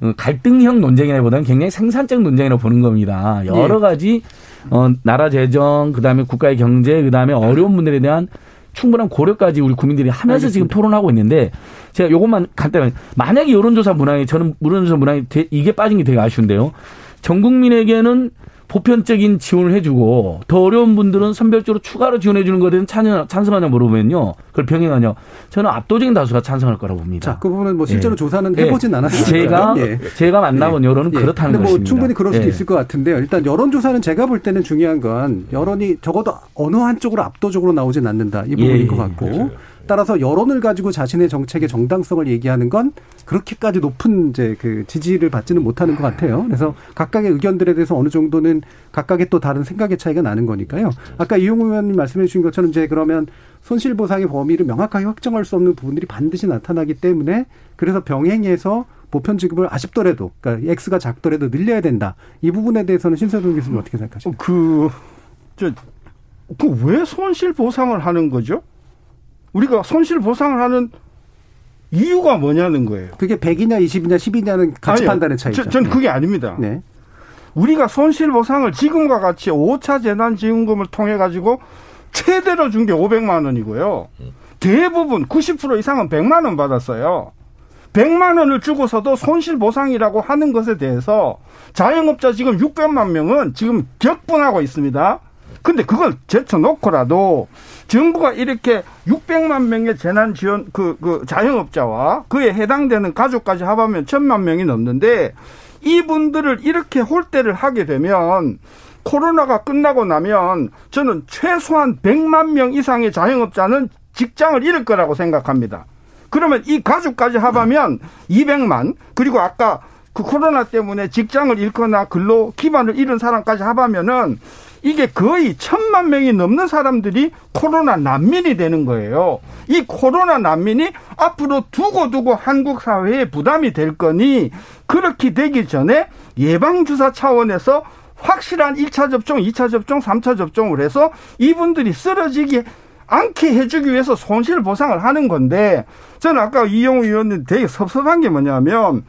어, 갈등형 논쟁이라기보다는 굉장히 생산적 논쟁이라고 보는 겁니다. 여러 예. 가지 어, 나라 재정, 그다음에 국가의 경제, 그다음에 어려운 분들에 대한 충분한 고려까지 우리 국민들이 하면서 지금 토론하고 있는데 제가 요것만 간단하게 만약에 여론조사 문항에 저는 여론조사 문항에 되- 이게 빠진 게 되게 아쉬운데요. 전 국민에게는 보편적인 지원을 해주고 더 어려운 분들은 선별적으로 추가로 지원해 주는 것에 대해서 찬- 찬성하냐 물어보면요. 그걸 병행하냐. 저는 압도적인 다수가 찬성할 거라고 봅니다. 자, 그 부분은 뭐 실제로 예. 조사는 예. 해보진 않았어요. 제가 제가 만나본 여론은 예. 그렇다는 근데 뭐 것입니다. 충분히 그럴 수도 예. 있을 것 같은데요. 일단 여론조사는 제가 볼 때는 중요한 건 여론이 적어도 어느 한쪽으로 압도적으로 나오진 않는다. 이 부분인 예, 것 예. 같고. 따라서 여론을 가지고 자신의 정책의 정당성을 얘기하는 건 그렇게까지 높은 이제 그 지지를 받지는 못하는 것 같아요. 그래서 각각의 의견들에 대해서 어느 정도는 각각의 또 다른 생각의 차이가 나는 거니까요. 아까 이용우 의원님 말씀해 주신 것처럼 이제 그러면 손실보상의 범위를 명확하게 확정할 수 없는 부분들이 반드시 나타나기 때문에 그래서 병행해서 보편 지급을 아쉽더라도 그러니까 X가 작더라도 늘려야 된다. 이 부분에 대해서는 신세동 교수님 어떻게 생각하십니까? 그, 저, 그 왜 손실 보상을 하는 거죠? 우리가 손실 보상을 하는 이유가 뭐냐는 거예요. 그게 100이냐 20이냐 10이냐는 같이 아니요. 판단의 차이죠. 저, 전 그게 아닙니다. 네. 우리가 손실 보상을 지금과 같이 5차 재난 지원금을 통해 가지고 최대로 준 게 500만 원이고요. 대부분 90% 이상은 100만 원 받았어요. 100만 원을 주고서도 손실 보상이라고 하는 것에 대해서 자영업자 지금 600만 명은 지금 격분하고 있습니다. 근데 그걸 제쳐놓고라도 정부가 이렇게 600만 명의 재난 지원 그, 그 자영업자와 그에 해당되는 가족까지 합하면 1000만 명이 넘는데 이분들을 이렇게 홀대를 하게 되면 코로나가 끝나고 나면 저는 최소한 100만 명 이상의 자영업자는 직장을 잃을 거라고 생각합니다. 그러면 이 가족까지 합하면 200만 그리고 아까 그 코로나 때문에 직장을 잃거나 근로 기반을 잃은 사람까지 합하면은 이게 거의 천만 명이 넘는 사람들이 코로나 난민이 되는 거예요. 이 코로나 난민이 앞으로 두고두고 한국 사회에 부담이 될 거니 그렇게 되기 전에 예방주사 차원에서 확실한 1차 접종, 2차 접종, 3차 접종을 해서 이분들이 쓰러지기 않게 해주기 위해서 손실 보상을 하는 건데 저는 아까 이용우 의원님 되게 섭섭한 게 뭐냐면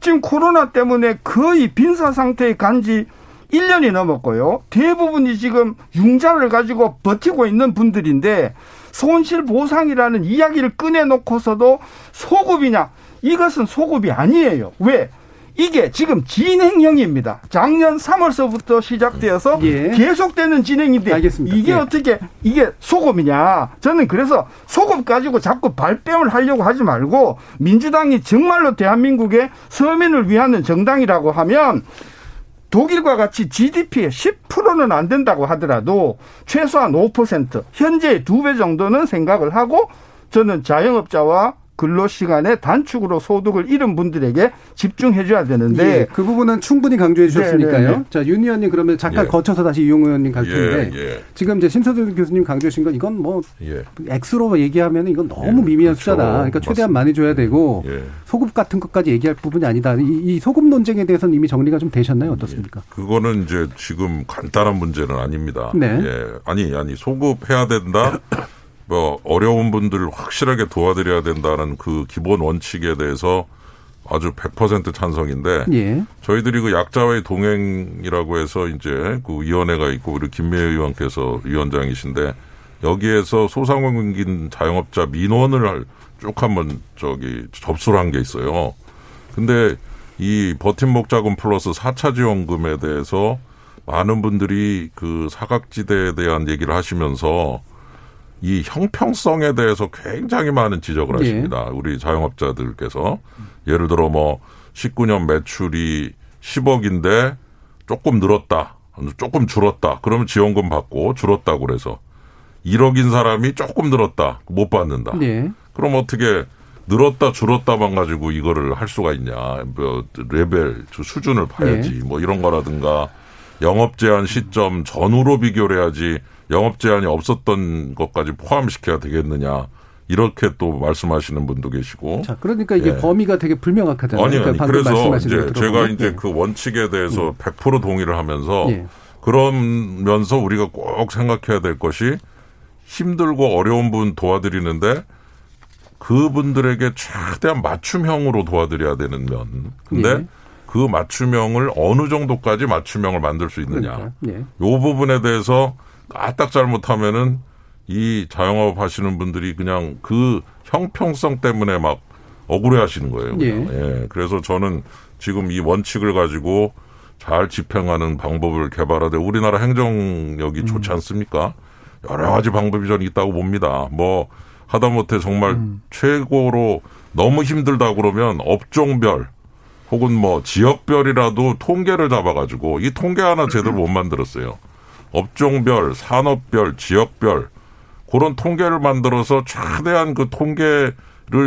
지금 코로나 때문에 거의 빈사 상태에 간지 1년이 넘었고요. 대부분이 지금 융자를 가지고 버티고 있는 분들인데 손실 보상이라는 이야기를 꺼내놓고서도 소급이냐? 이것은 소급이 아니에요. 왜? 이게 지금 진행형입니다. 작년 3월서부터 시작되어서 예. 계속되는 진행인데 알겠습니다. 이게 예. 어떻게 이게 소급이냐? 저는 그래서 소급 가지고 자꾸 발뺌을 하려고 하지 말고 민주당이 정말로 대한민국의 서민을 위하는 정당이라고 하면 독일과 같이 GDP의 10%는 안 된다고 하더라도 최소한 5% 현재의 두 배 정도는 생각을 하고 저는 자영업자와 근로시간의 단축으로 소득을 잃은 분들에게 집중해줘야 되는데 예, 그 부분은 충분히 강조해 주셨으니까요. 네네네. 네, 네. 자, 윤 의원님 그러면 잠깐 예. 거쳐서 다시 이용 의원님 갈 텐데 예, 예. 지금 이제 신서준 교수님 강조하신 건 이건 뭐 예. X로 얘기하면 이건 너무 예, 미미한 그렇죠. 숫자다. 그러니까 최대한 맞습니다. 많이 줘야 되고 예. 소급 같은 것까지 얘기할 부분이 아니다. 이, 이, 소급 논쟁에 대해서는 이미 정리가 좀 되셨나요? 어떻습니까? 그거는 이제 지금 간단한 문제는 아닙니다. 네. 예. 아니 아니 소급해야 된다. 뭐 어려운 분들을 확실하게 도와드려야 된다는 그 기본 원칙에 대해서 아주 100% 찬성인데 예. 저희들이 그 약자와의 동행이라고 해서 이제 그 위원회가 있고 우리 김미애 의원께서 위원장이신데 여기에서 소상공인 자영업자 민원을 쭉 한번 저기 접수를 한 게 있어요. 근데 이 버팀목 자금 플러스 4차 지원금에 대해서 많은 분들이 그 사각지대에 대한 얘기를 하시면서 이 형평성에 대해서 굉장히 많은 지적을 예. 하십니다. 예. 우리 자영업자들께서 예를 들어 뭐 19년 매출이 10억인데 조금 늘었다. 조금 줄었다. 그러면 지원금 받고 줄었다고 그래서 1억인 사람이 조금 늘었다. 못 받는다. 예. 그럼 어떻게 늘었다 줄었다만 가지고 이거를 할 수가 있냐. 뭐 레벨 수준을 봐야지. 예. 뭐 이런 거라든가 영업 제한 시점 전후로 비교를 해야지 영업 제한이 없었던 것까지 포함시켜야 되겠느냐. 이렇게 또 말씀하시는 분도 계시고. 자, 그러니까 이게 예. 범위가 되게 불명확하잖아요. 아니, 아니. 그러니까 그래서 이제 제가 이제 네. 그 원칙에 대해서 음. 100% 동의를 하면서 예. 그러면서 우리가 꼭 생각해야 될 것이 힘들고 어려운 분 도와드리는데 그분들에게 최대한 맞춤형으로 도와드려야 되는 면. 근데 예. 그 맞춤형을 어느 정도까지 맞춤형을 만들 수 있느냐. 그러니까. 예. 요 부분에 대해서 까딱 잘못하면은 이 자영업 하시는 분들이 그냥 그 형평성 때문에 막 억울해 하시는 거예요. 예. 예. 그래서 저는 지금 이 원칙을 가지고 잘 집행하는 방법을 개발하되 우리나라 행정력이 음. 좋지 않습니까? 여러 가지 방법이 저는 있다고 봅니다. 뭐 하다못해 정말 음. 최고로 너무 힘들다 그러면 업종별 혹은 뭐 지역별이라도 통계를 잡아가지고 이 통계 하나 제대로 못 만들었어요. 업종별, 산업별, 지역별 그런 통계를 만들어서 최대한 그 통계를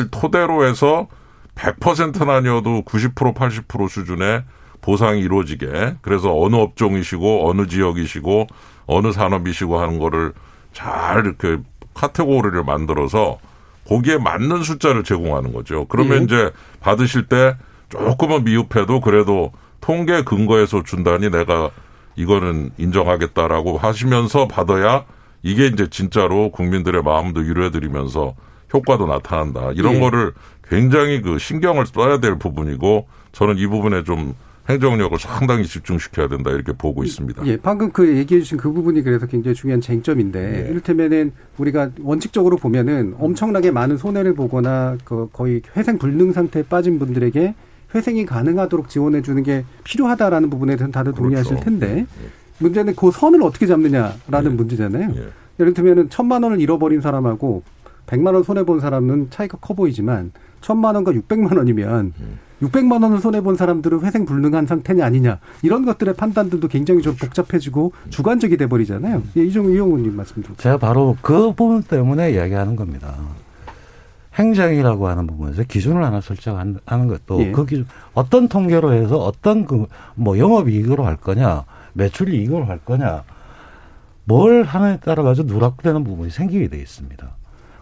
토대로 해서 100%는 아니어도 90% 80% 수준의 보상이 이루어지게 그래서 어느 업종이시고 어느 지역이시고 어느 산업이시고 하는 거를 잘 이렇게 카테고리를 만들어서 거기에 맞는 숫자를 제공하는 거죠. 그러면 예. 이제 받으실 때 조금은 미흡해도 그래도 통계 근거에서 준다니 내가 이거는 인정하겠다라고 하시면서 받아야 이게 이제 진짜로 국민들의 마음도 위로해드리면서 효과도 나타난다. 이런 예. 거를 굉장히 그 신경을 써야 될 부분이고 저는 이 부분에 좀 행정력을 상당히 집중시켜야 된다 이렇게 보고 있습니다. 예, 방금 그 얘기해 주신 그 부분이 그래서 굉장히 중요한 쟁점인데 예. 이를테면은 우리가 원칙적으로 보면은 엄청나게 많은 손해를 보거나 그 거의 회생 불능 상태에 빠진 분들에게 회생이 가능하도록 지원해 주는 게 필요하다라는 부분에 대해서는 다들 그렇죠. 동의하실 텐데 예. 문제는 그 선을 어떻게 잡느냐라는 예. 문제잖아요. 예. 예를 들면은 천만 원을 잃어버린 사람하고 백만 원 손해 본 사람은 차이가 커 보이지만 천만 원과 육백만 원이면 육백만 원을 손해 본 사람들은 회생 불능한 상태냐 아니냐 이런 것들의 판단들도 굉장히 좀 복잡해지고 주관적이 돼 버리잖아요. 예, 이종 이용훈님 말씀 좀. 제가 바로 그 부분 때문에 이야기하는 겁니다. 행정이라고 하는 부분에서 기준을 하나 설정하는 것도 예. 그 기준 어떤 통계로 해서 어떤 그 뭐 영업 이익으로 할 거냐 매출 이익으로 할 거냐 뭘 하느냐에 따라 가지고 누락되는 부분이 생기게 돼 있습니다.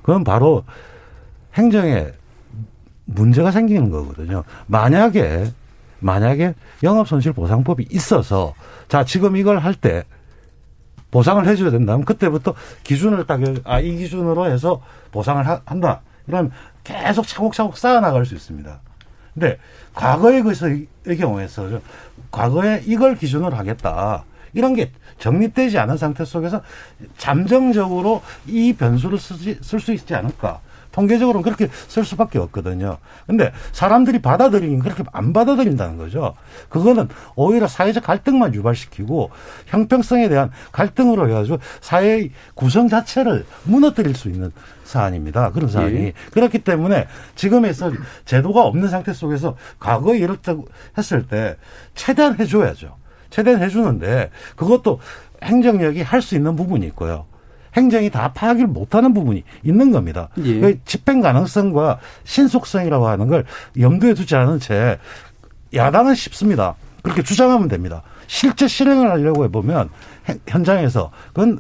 그건 바로 행정에 문제가 생기는 거거든요. 만약에 만약에 영업 손실 보상법이 있어서 자 지금 이걸 할 때 보상을 해줘야 된다면 그때부터 기준을 딱, 아, 이 기준으로 해서 보상을 하, 한다. 이러면 계속 차곡차곡 쌓아나갈 수 있습니다. 근데 과거의 것의 경우에서 과거에 이걸 기준으로 하겠다. 이런 게 정립되지 않은 상태 속에서 잠정적으로 이 변수를 쓸 수 있지 않을까. 통계적으로는 그렇게 쓸 수밖에 없거든요. 근데 사람들이 받아들이긴 그렇게 안 받아들인다는 거죠. 그거는 오히려 사회적 갈등만 유발시키고 형평성에 대한 갈등으로 해가지고 사회의 구성 자체를 무너뜨릴 수 있는 사안입니다. 그런 사안이. 예. 그렇기 때문에 지금에서 제도가 없는 상태 속에서 과거에 이렇다고 했을 때 최대한 해줘야죠. 최대한 해주는데 그것도 행정력이 할 수 있는 부분이 있고요. 행정이 다 파악을 못하는 부분이 있는 겁니다. 예. 그 집행 가능성과 신속성이라고 하는 걸 염두에 두지 않은 채 야당은 쉽습니다. 그렇게 주장하면 됩니다. 실제 실행을 하려고 해보면 현장에서 그건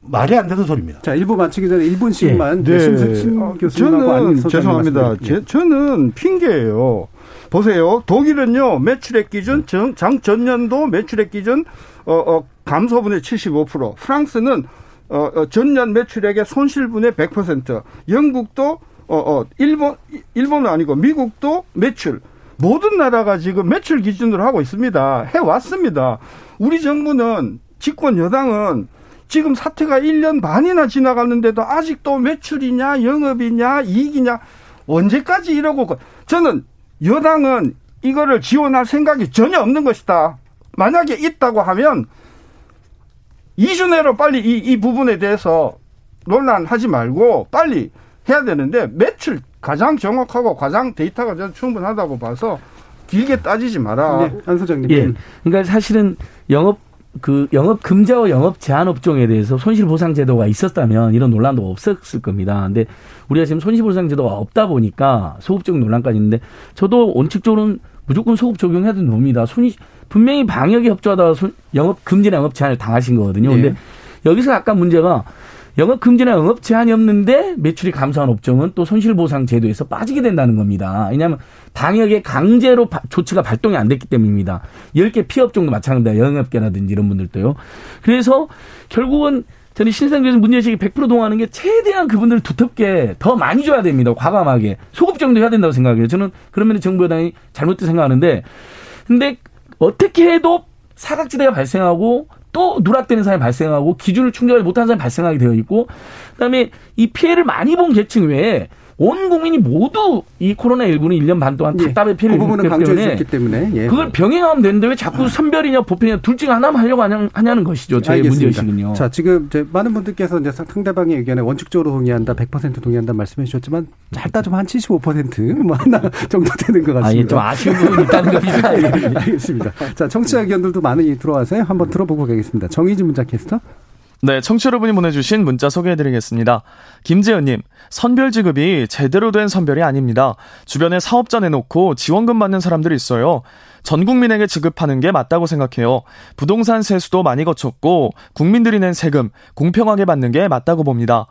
말이 안 되는 소리입니다. 자, 1부 마치기 전에 1분씩만 예. 네. 심 어, 저는 죄송합니다. 제, 저는 핑계예요. 보세요. 독일은요, 매출액 기준, 정, 장 전년도 매출액 기준, 어, 어, 감소분의 75%. 프랑스는 어, 어, 전년 매출액의 손실분의 100%. 영국도 어, 어, 일본 일본은 아니고 미국도 매출 모든 나라가 지금 매출 기준으로 하고 있습니다. 해 왔습니다. 우리 정부는 집권 여당은 지금 사태가 1년 반이나 지나갔는데도 아직도 매출이냐 영업이냐 이익이냐 언제까지 이러고 저는 여당은 이거를 지원할 생각이 전혀 없는 것이다. 만약에 있다고 하면 이주 내로 빨리 이, 이 부분에 대해서 논란하지 말고 빨리 해야 되는데 매출 가장 정확하고 가장 데이터가 저는 충분하다고 봐서 길게 따지지 마라. 네, 안 소장님. 예. 그러니까 사실은 영업 그 영업 금자와 영업 제한 업종에 대해서 손실 보상 제도가 있었다면 이런 논란도 없었을 겁니다. 근데 우리가 지금 손실 보상 제도가 없다 보니까 소급적 논란까지 있는데 저도 원칙적으로는 무조건 소급 적용해야 되는 겁니다. 손이 분명히 방역에 협조하다가 영업 금지나 영업 제한을 당하신 거거든요. 근데 네. 여기서 약간 문제가 영업 금지나 영업 제한이 없는데 매출이 감소한 업종은 또 손실 보상 제도에서 빠지게 된다는 겁니다. 왜냐하면 방역에 강제로 조치가 발동이 안 됐기 때문입니다. 10개 피업종도 마찬가지입니다. 영업계라든지 이런 분들도요. 그래서 결국은 저는 신생교에서 문제의식이 100% 동하는 게 최대한 그분들 두텁게 더 많이 줘야 됩니다. 과감하게. 소급 정도 해야 된다고 생각해요. 저는 그러면 정부 여당이 잘못된 생각하는데 근데 어떻게 해도 사각지대가 발생하고 또 누락되는 사람이 발생하고 기준을 충족하지 못한 사람이 발생하게 되어 있고 그다음에 이 피해를 많이 본 계층 외에 온 국민이 모두 이 코로나 19는 1년 반 동안 예. 답답해 피해를 그 입기 때문에, 때문에 예. 그걸 병행하면 되는데 왜 자꾸 선별이냐 보편이냐 둘 중에 하나만 하려고 하냐 는 것이죠. 저희 문제의식은요. 자, 지금 이제 많은 분들께서 이제 상대방의 의견에 원칙적으로 동의한다, 100% 동의한다 말씀해 주셨지만 짧다 좀 한 75%뭐 하나 정도 되는 것 같습니다. 아, 예, 좀 아쉬운 부분이 있다는 겁니다. 알겠습니다. 자, 청취자 의견들도 많이 들어와서요. 한번 들어보고 가겠습니다. 정의진 문자 캐스터. 네, 청취 여러분이 보내주신 문자 소개해드리겠습니다. 김재현님, 선별 지급이 제대로 된 선별이 아닙니다. 주변에 사업자 내놓고 지원금 받는 사람들이 있어요. 전 국민에게 지급하는 게 맞다고 생각해요. 부동산 세수도 많이 거쳤고 국민들이 낸 세금 공평하게 받는 게 맞다고 봅니다.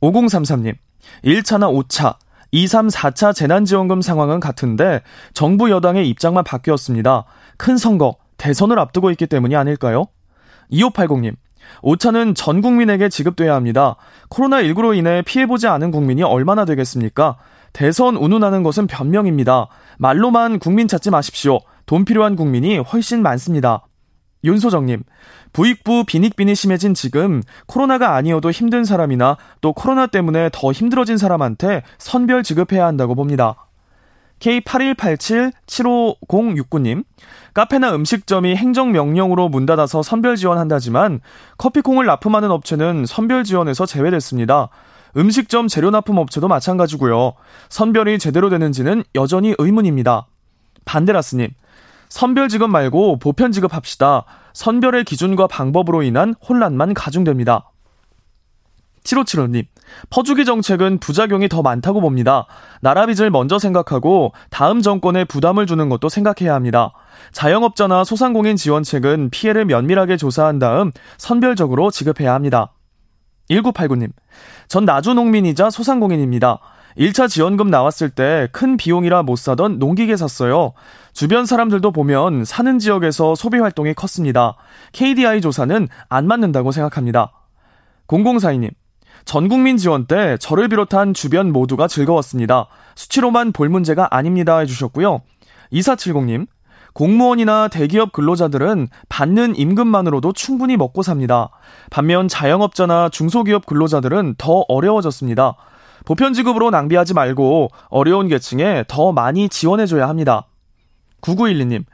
5033님, 1차나 5차, 2, 3, 4차 재난지원금 상황은 같은데 정부 여당의 입장만 바뀌었습니다. 큰 선거, 대선을 앞두고 있기 때문이 아닐까요? 2580님, 오차는 전 국민에게 지급돼야 합니다. 코로나19로 인해 피해보지 않은 국민이 얼마나 되겠습니까? 대선 운운하는 것은 변명입니다. 말로만 국민 찾지 마십시오. 돈 필요한 국민이 훨씬 많습니다. 윤소정님, 부익부 빈익빈이 심해진 지금 코로나가 아니어도 힘든 사람이나 또 코로나 때문에 더 힘들어진 사람한테 선별 지급해야 한다고 봅니다. K8187-75069님, 카페나 음식점이 행정명령으로 문 닫아서 선별 지원한다지만 커피콩을 납품하는 업체는 선별 지원에서 제외됐습니다. 음식점 재료 납품 업체도 마찬가지고요. 선별이 제대로 되는지는 여전히 의문입니다. 반데라스님, 선별 지급 말고 보편 지급합시다. 선별의 기준과 방법으로 인한 혼란만 가중됩니다. 7575님, 퍼주기 정책은 부작용이 더 많다고 봅니다. 나라 빚을 먼저 생각하고 다음 정권에 부담을 주는 것도 생각해야 합니다. 자영업자나 소상공인 지원책은 피해를 면밀하게 조사한 다음 선별적으로 지급해야 합니다. 1989님, 전 나주 농민이자 소상공인입니다. 1차 지원금 나왔을 때 큰 비용이라 못 사던 농기계 샀어요. 주변 사람들도 보면 사는 지역에서 소비 활동이 컸습니다. KDI 조사는 안 맞는다고 생각합니다. 0042님, 전 국민 지원 때 저를 비롯한 주변 모두가 즐거웠습니다. 수치로만 볼 문제가 아닙니다 해주셨고요. 2470님, 공무원이나 대기업 근로자들은 받는 임금만으로도 충분히 먹고 삽니다. 반면 자영업자나 중소기업 근로자들은 더 어려워졌습니다. 보편지급으로 낭비하지 말고 어려운 계층에 더 많이 지원해줘야 합니다. 9912님,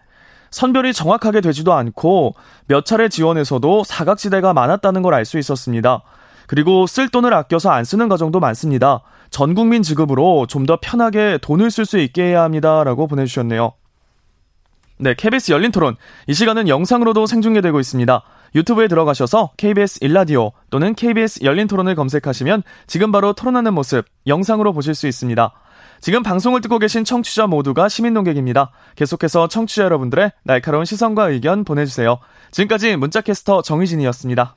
선별이 정확하게 되지도 않고 몇 차례 지원에서도 사각지대가 많았다는 걸 알 수 있었습니다. 그리고 쓸 돈을 아껴서 안 쓰는 가정도 많습니다. 전 국민 지급으로 좀 더 편하게 돈을 쓸 수 있게 해야 합니다. 라고 보내주셨네요. 네, KBS 열린 토론. 이 시간은 영상으로도 생중계되고 있습니다. 유튜브에 들어가셔서 KBS 일라디오 또는 KBS 열린 토론을 검색하시면 지금 바로 토론하는 모습 영상으로 보실 수 있습니다. 지금 방송을 듣고 계신 청취자 모두가 시민 농객입니다. 계속해서 청취자 여러분들의 날카로운 시선과 의견 보내주세요. 지금까지 문자캐스터 정희진이었습니다.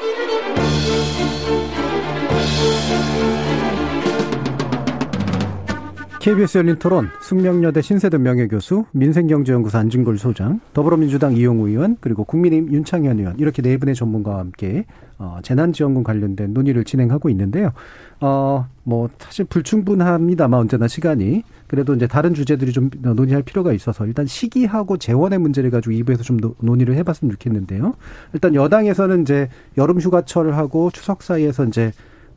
KBS 열린 토론, 숙명여대 신세대 명예교수, 민생경제연구소 안진걸 소장, 더불어민주당 이용우 의원, 그리고 국민의힘 윤창현 의원, 이렇게 네 분의 전문가와 함께, 어, 재난지원금 관련된 논의를 진행하고 있는데요. 어, 뭐, 사실 불충분합니다만 언제나 시간이. 그래도 이제 다른 주제들이 좀 논의할 필요가 있어서 일단 시기하고 재원의 문제를 가지고 2부에서 좀 논의를 해봤으면 좋겠는데요. 일단 여당에서는 이제 여름 휴가철하고 추석 사이에서 이제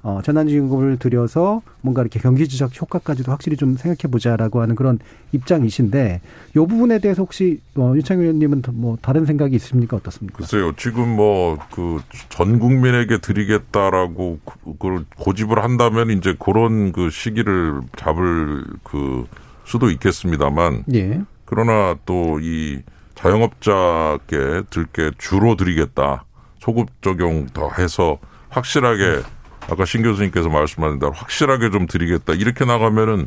어, 재난지원금을 들여서 뭔가 이렇게 경기지적 효과까지도 확실히 좀 생각해 보자라고 하는 그런 입장이신데 요 부분에 대해서 혹시 어, 유창 의원님은 뭐 다른 생각이 있습니까 어떻습니까? 글쎄요 지금 뭐 그 전 국민에게 드리겠다라고 그걸 고집을 한다면 이제 그런 그 시기를 잡을 그 수도 있겠습니다만 예. 그러나 또 이 자영업자께 들게 주로 드리겠다 소급 적용 더 해서 확실하게 아까 신 교수님께서 말씀하신 대로 확실하게 좀 드리겠다. 이렇게 나가면은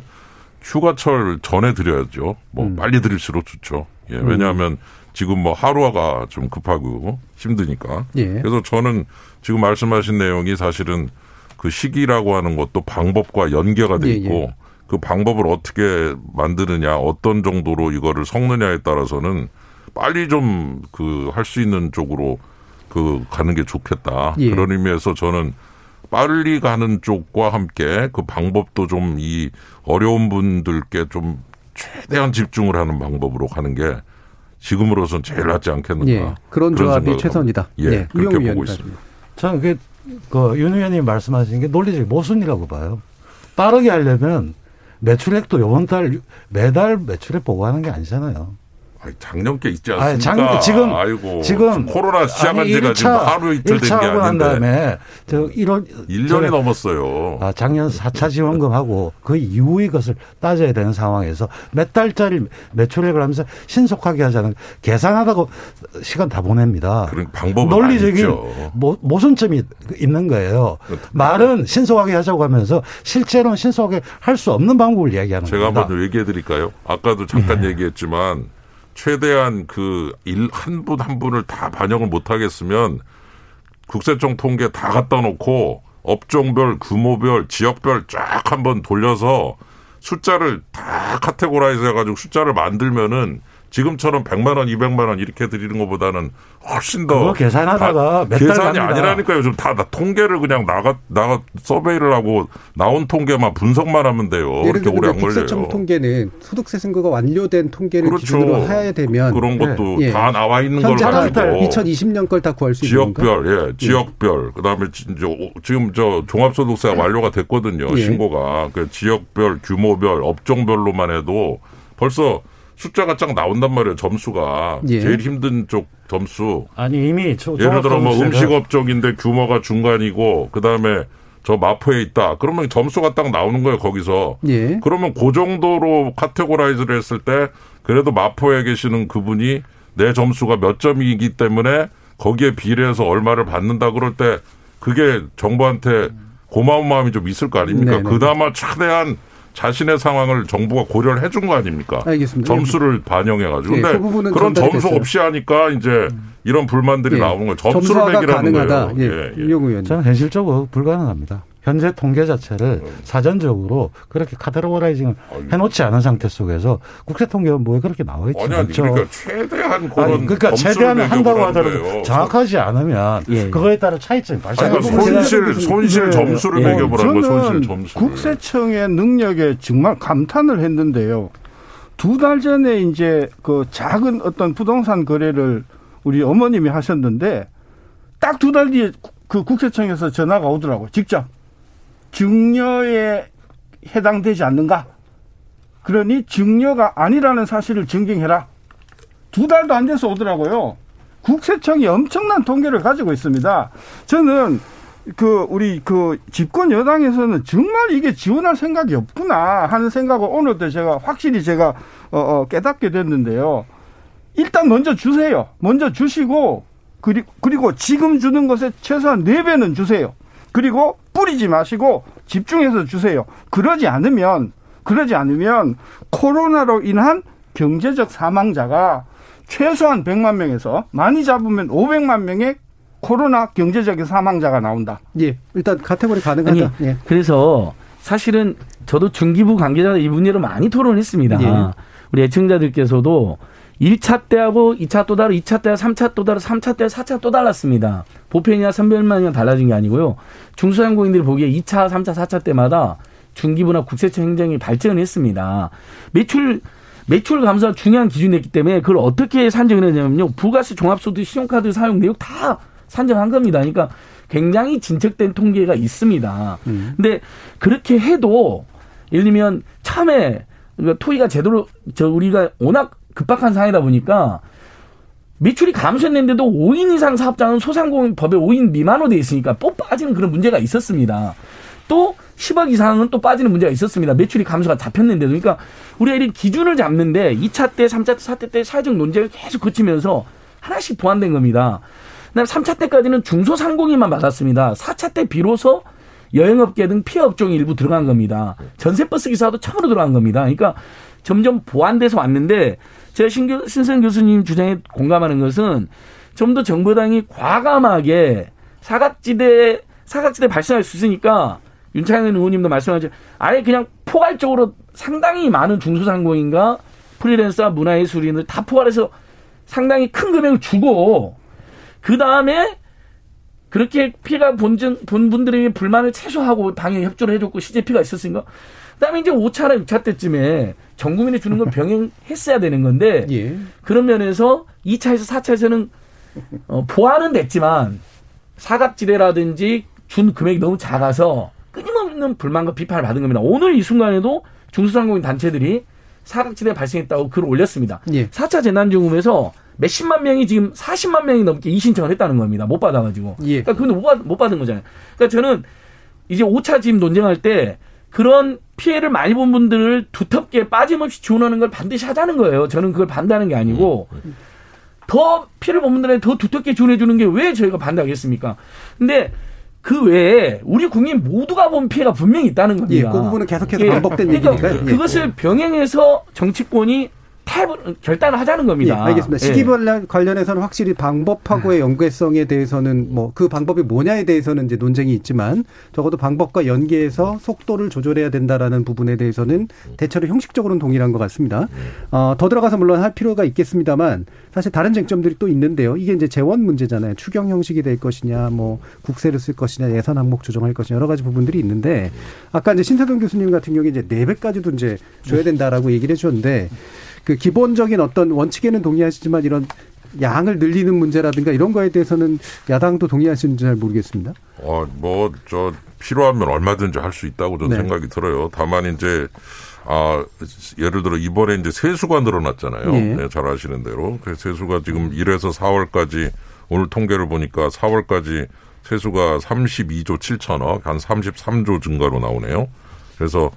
휴가철 전에 드려야죠. 뭐 음. 빨리 드릴수록 좋죠. 예, 음. 왜냐하면 음. 지금 뭐 하루가 좀 급하고 힘드니까. 예. 그래서 저는 지금 말씀하신 내용이 사실은 그 시기라고 하는 것도 방법과 연계가 돼 예, 있고 예, 예. 그 방법을 어떻게 만드느냐, 어떤 정도로 이거를 섞느냐에 따라서는 빨리 좀 그 할 수 있는 쪽으로 그 가는 게 좋겠다. 예. 그런 의미에서 저는 빨리 가는 쪽과 함께 그 방법도 좀 이 어려운 분들께 좀 최대한 집중을 하는 방법으로 가는 게 지금으로선 제일 낫지 않겠는가. 예, 그런, 그런 조합이 최선이다. 예, 예 그렇게 보고 있습니다. 저는 그, 그윤 의원님 말씀하신 게 논리적 모순이라고 봐요. 빠르게 하려면 매출액도 이번 달 매달 매출액 보고하는 게 아니잖아요. 아니, 작년께 있지 않습니까? 아니, 작년, 지금 아이고 지금 코로나 시작한 아니, 지가 1차, 지금 하루 이틀 된게 아닌데. 한 다음에 저 1월 1년이 넘었어요. 아, 작년 4차 지원금하고 그 이후의 것을 따져야 되는 상황에서 몇 달짜리 매출액을 하면서 신속하게 하자는 계산하다고 시간 다 보냅니다. 그런 방법은 논리적인 모, 모순점이 있는 거예요. 말은 신속하게 하자고 하면서 실제로는 신속하게 할 수 없는 방법을 이야기하는 제가 겁니다. 한번 얘기해 드릴까요? 아까도 잠깐 네. 얘기했지만 최대한 그 일 한 분 한 분을 다 반영을 못 하겠으면 국세청 통계 다 갖다 놓고 업종별, 규모별, 지역별 쫙 한번 돌려서 숫자를 다 categorize 해가지고 숫자를 만들면은 지금처럼 100만 원, 200만 원 이렇게 드리는 것보다는 훨씬 더 그거 계산하다가 몇 계산이 아니라니까요. 좀 다 통계를 그냥 나가 나가 서베이를 하고 나온 통계만 분석만 하면 돼요. 이렇게 오래 안 걸려요. 국세청 통계는 소득세 신고가 완료된 통계를 그렇죠. 기준으로 해야 되면 그런 것도 네. 다 나와 있는 걸 가지고 2020년 걸 다 구할 수 있는 지역별, 예, 지역별. 예. 그다음에 지금 저 종합소득세가 네. 완료가 됐거든요. 예. 신고가 그 지역별, 규모별, 업종별로만 해도 벌써 숫자가 쫙 나온단 말이에요. 점수가 예. 제일 힘든 쪽 점수. 아니 이미 저, 예를 들어 뭐 음식업 쪽인데 규모가 중간이고 그 다음에 저 마포에 있다. 그러면 점수가 딱 나오는 거예요. 거기서. 예. 그러면 그 정도로 categorize를 했을 때 그래도 마포에 계시는 그분이 내 점수가 몇 점이기 때문에 거기에 비례해서 얼마를 받는다 그럴 때 그게 정부한테 고마운 마음이 좀 있을 거 아닙니까? 네네. 그나마 최대한 자신의 상황을 정부가 고려를 해준 거 아닙니까? 알겠습니다. 점수를 반영해가지고. 예, 근데 그 부분은 그런 점수 됐어요. 없이 하니까 이제 이런 불만들이 예. 나오는 거예요. 점수를 매기라는 가능하다. 거예요. 예. 의원님. 저는 현실적으로 불가능합니다. 현재 통계 자체를 사전적으로 그렇게 카테고라이징을 해놓지 않은 상태 속에서 국세 통계가 뭐에 그렇게 나와 있지 아니, 아니, 않죠. 그러니까 최대한 그런 아니, 그러니까 점수를 최대한 한다고 하더라도. 정확하지 않으면 예. 그거에 따라 차이점이 발생하는 그 손실, 손실 점수를 네. 매겨보라는. 손실 저는 점수. 국세청의 능력에 정말 감탄을 했는데요. 두 달 전에 이제 그 작은 어떤 부동산 거래를 우리 어머님이 하셨는데 딱 두 달 뒤에 그 국세청에서 전화가 오더라고요. 직접. 증여에 해당되지 않는가? 그러니 증여가 아니라는 사실을 증빙해라. 두 달도 안 돼서 오더라고요. 국세청이 엄청난 통계를 가지고 있습니다. 저는 그 우리 그 집권 여당에서는 정말 이게 지원할 생각이 없구나 하는 생각을 오늘도 제가 확실히 제가 어, 어, 깨닫게 됐는데요. 일단 먼저 주세요. 먼저 주시고 그리, 그리고 지금 주는 것에 최소한 네배는 주세요. 그리고 뿌리지 마시고 집중해서 주세요. 그러지 않으면 그러지 않으면 코로나로 인한 경제적 사망자가 최소한 100만 명에서 많이 잡으면 500만 명의 코로나 경제적인 사망자가 나온다. 예, 일단 카테고리 가능하다. 아니, 예. 그래서 사실은 저도 중기부 관계자 이 문제로 많이 토론했습니다. 예. 우리 애청자들께서도 1차 때하고 2차 또 다르고 2차 때와 3차 또 다르고 3차 때 4차 또 달랐습니다. 보편이나 선별만이나 달라진 게 아니고요. 중소상공인들이 보기에 2차, 3차, 4차 때마다 중기부나 국세청 행정이 발전을 했습니다. 매출 매출 감사 중요한 기준이었기 때문에 그걸 어떻게 산정을 했냐면요. 부가세 종합소득 신용카드 사용 내역 다 산정한 겁니다. 그러니까 굉장히 진척된 통계가 있습니다. 근데 그렇게 해도 예를 들면 처음에 그러니까 토의가 제대로 저 우리가 워낙 급박한 상황이다 보니까 매출이 감소했는데도 5인 이상 사업장은 소상공인 법에 5인 미만으로 돼 있으니까 또 빠지는 그런 문제가 있었습니다. 또 10억 이상은 또 빠지는 문제가 있었습니다. 매출이 감소가 잡혔는데도. 그러니까 우리가 이런 기준을 잡는데 2차 때, 3차 때, 4차 때 사회적 논쟁을 계속 거치면서 하나씩 보완된 겁니다. 그다음에 3차 때까지는 중소상공인만 받았습니다. 4차 때 비로소 여행업계 등 피해 업종이 일부 들어간 겁니다. 전세버스 기사도 처음으로 들어간 겁니다. 그러니까 점점 보완돼서 왔는데 제가 신, 신선 교수님 주장에 공감하는 것은 좀 더 정부당이 과감하게 사각지대 사각지대 발생할 수 있으니까 윤창현 의원님도 말씀하셨죠. 아예 그냥 포괄적으로 상당히 많은 중소상공인과 프리랜서와 문화예술인을 다 포괄해서 상당히 큰 금액을 주고 그 다음에 그렇게 피해가 본전, 본 분들에게 불만을 최소화하고 방역 협조를 해줬고 시제 피가 있었으니까 그다음에 이제 5차나 6차 때쯤에 전 국민에 주는 걸 병행했어야 되는 건데 그런 면에서 2차에서 4차에서는 어, 보완은 됐지만 사각지대라든지 준 금액이 너무 작아서 끊임없는 불만과 비판을 받은 겁니다. 오늘 이 순간에도 중소상공인 단체들이 사각지대 발생했다고 글을 올렸습니다. 예. 4차 재난지원금에서 몇십만 명이 지금 40만 명이 넘게 이 신청을 했다는 겁니다. 못 받아가지고. 예. 그러니까 그건 못, 받, 못 받은 거잖아요. 그러니까 저는 이제 5차 지금 논쟁할 때 그런 피해를 많이 본 분들을 두텁게 빠짐없이 지원하는 걸 반드시 하자는 거예요. 저는 그걸 반대하는 게 아니고 더 피해를 본 분들한테 더 두텁게 지원해 주는 게 왜 저희가 반대하겠습니까? 근데 그 외에 우리 국민 모두가 본 피해가 분명히 있다는 겁니다. 예, 그 부분은 계속해서 예. 반복된 그러니까. 예. 그것을 병행해서 정치권이 탭을 결단을 하자는 예, 겁니다. 알겠습니다. 예. 시기 관련- 관련해서는 확실히 방법하고의 연계성에 대해서는 뭐 그 방법이 뭐냐에 대해서는 이제 논쟁이 있지만 적어도 방법과 연계해서 속도를 조절해야 된다라는 부분에 대해서는 대체로 형식적으로는 동일한 것 같습니다. 어, 더 들어가서 물론 할 필요가 있겠습니다만 사실 다른 쟁점들이 또 있는데요. 이게 이제 재원 문제잖아요. 추경 형식이 될 것이냐, 뭐 국세를 쓸 것이냐, 예산 항목 조정할 것이냐 여러 가지 부분들이 있는데 아까 이제 신세동 교수님 같은 경우에 이제 네 배까지도 이제 줘야 된다라고 얘기를 해주셨는데 그 기본적인 어떤 원칙에는 동의하시지만 이런 양을 늘리는 문제라든가 이런 거에 대해서는 야당도 동의하시는지 잘 모르겠습니다. 어, 뭐, 저, 필요하면 얼마든지 할 수 있다고 저는 네. 생각이 들어요. 다만 이제, 아, 예를 들어 이번에 이제 세수가 늘어났잖아요. 예. 네, 잘 아시는 대로. 그 세수가 지금 1에서 4월까지 오늘 통계를 보니까 4월까지 세수가 32조 7천억, 한 33조 증가로 나오네요. 그래서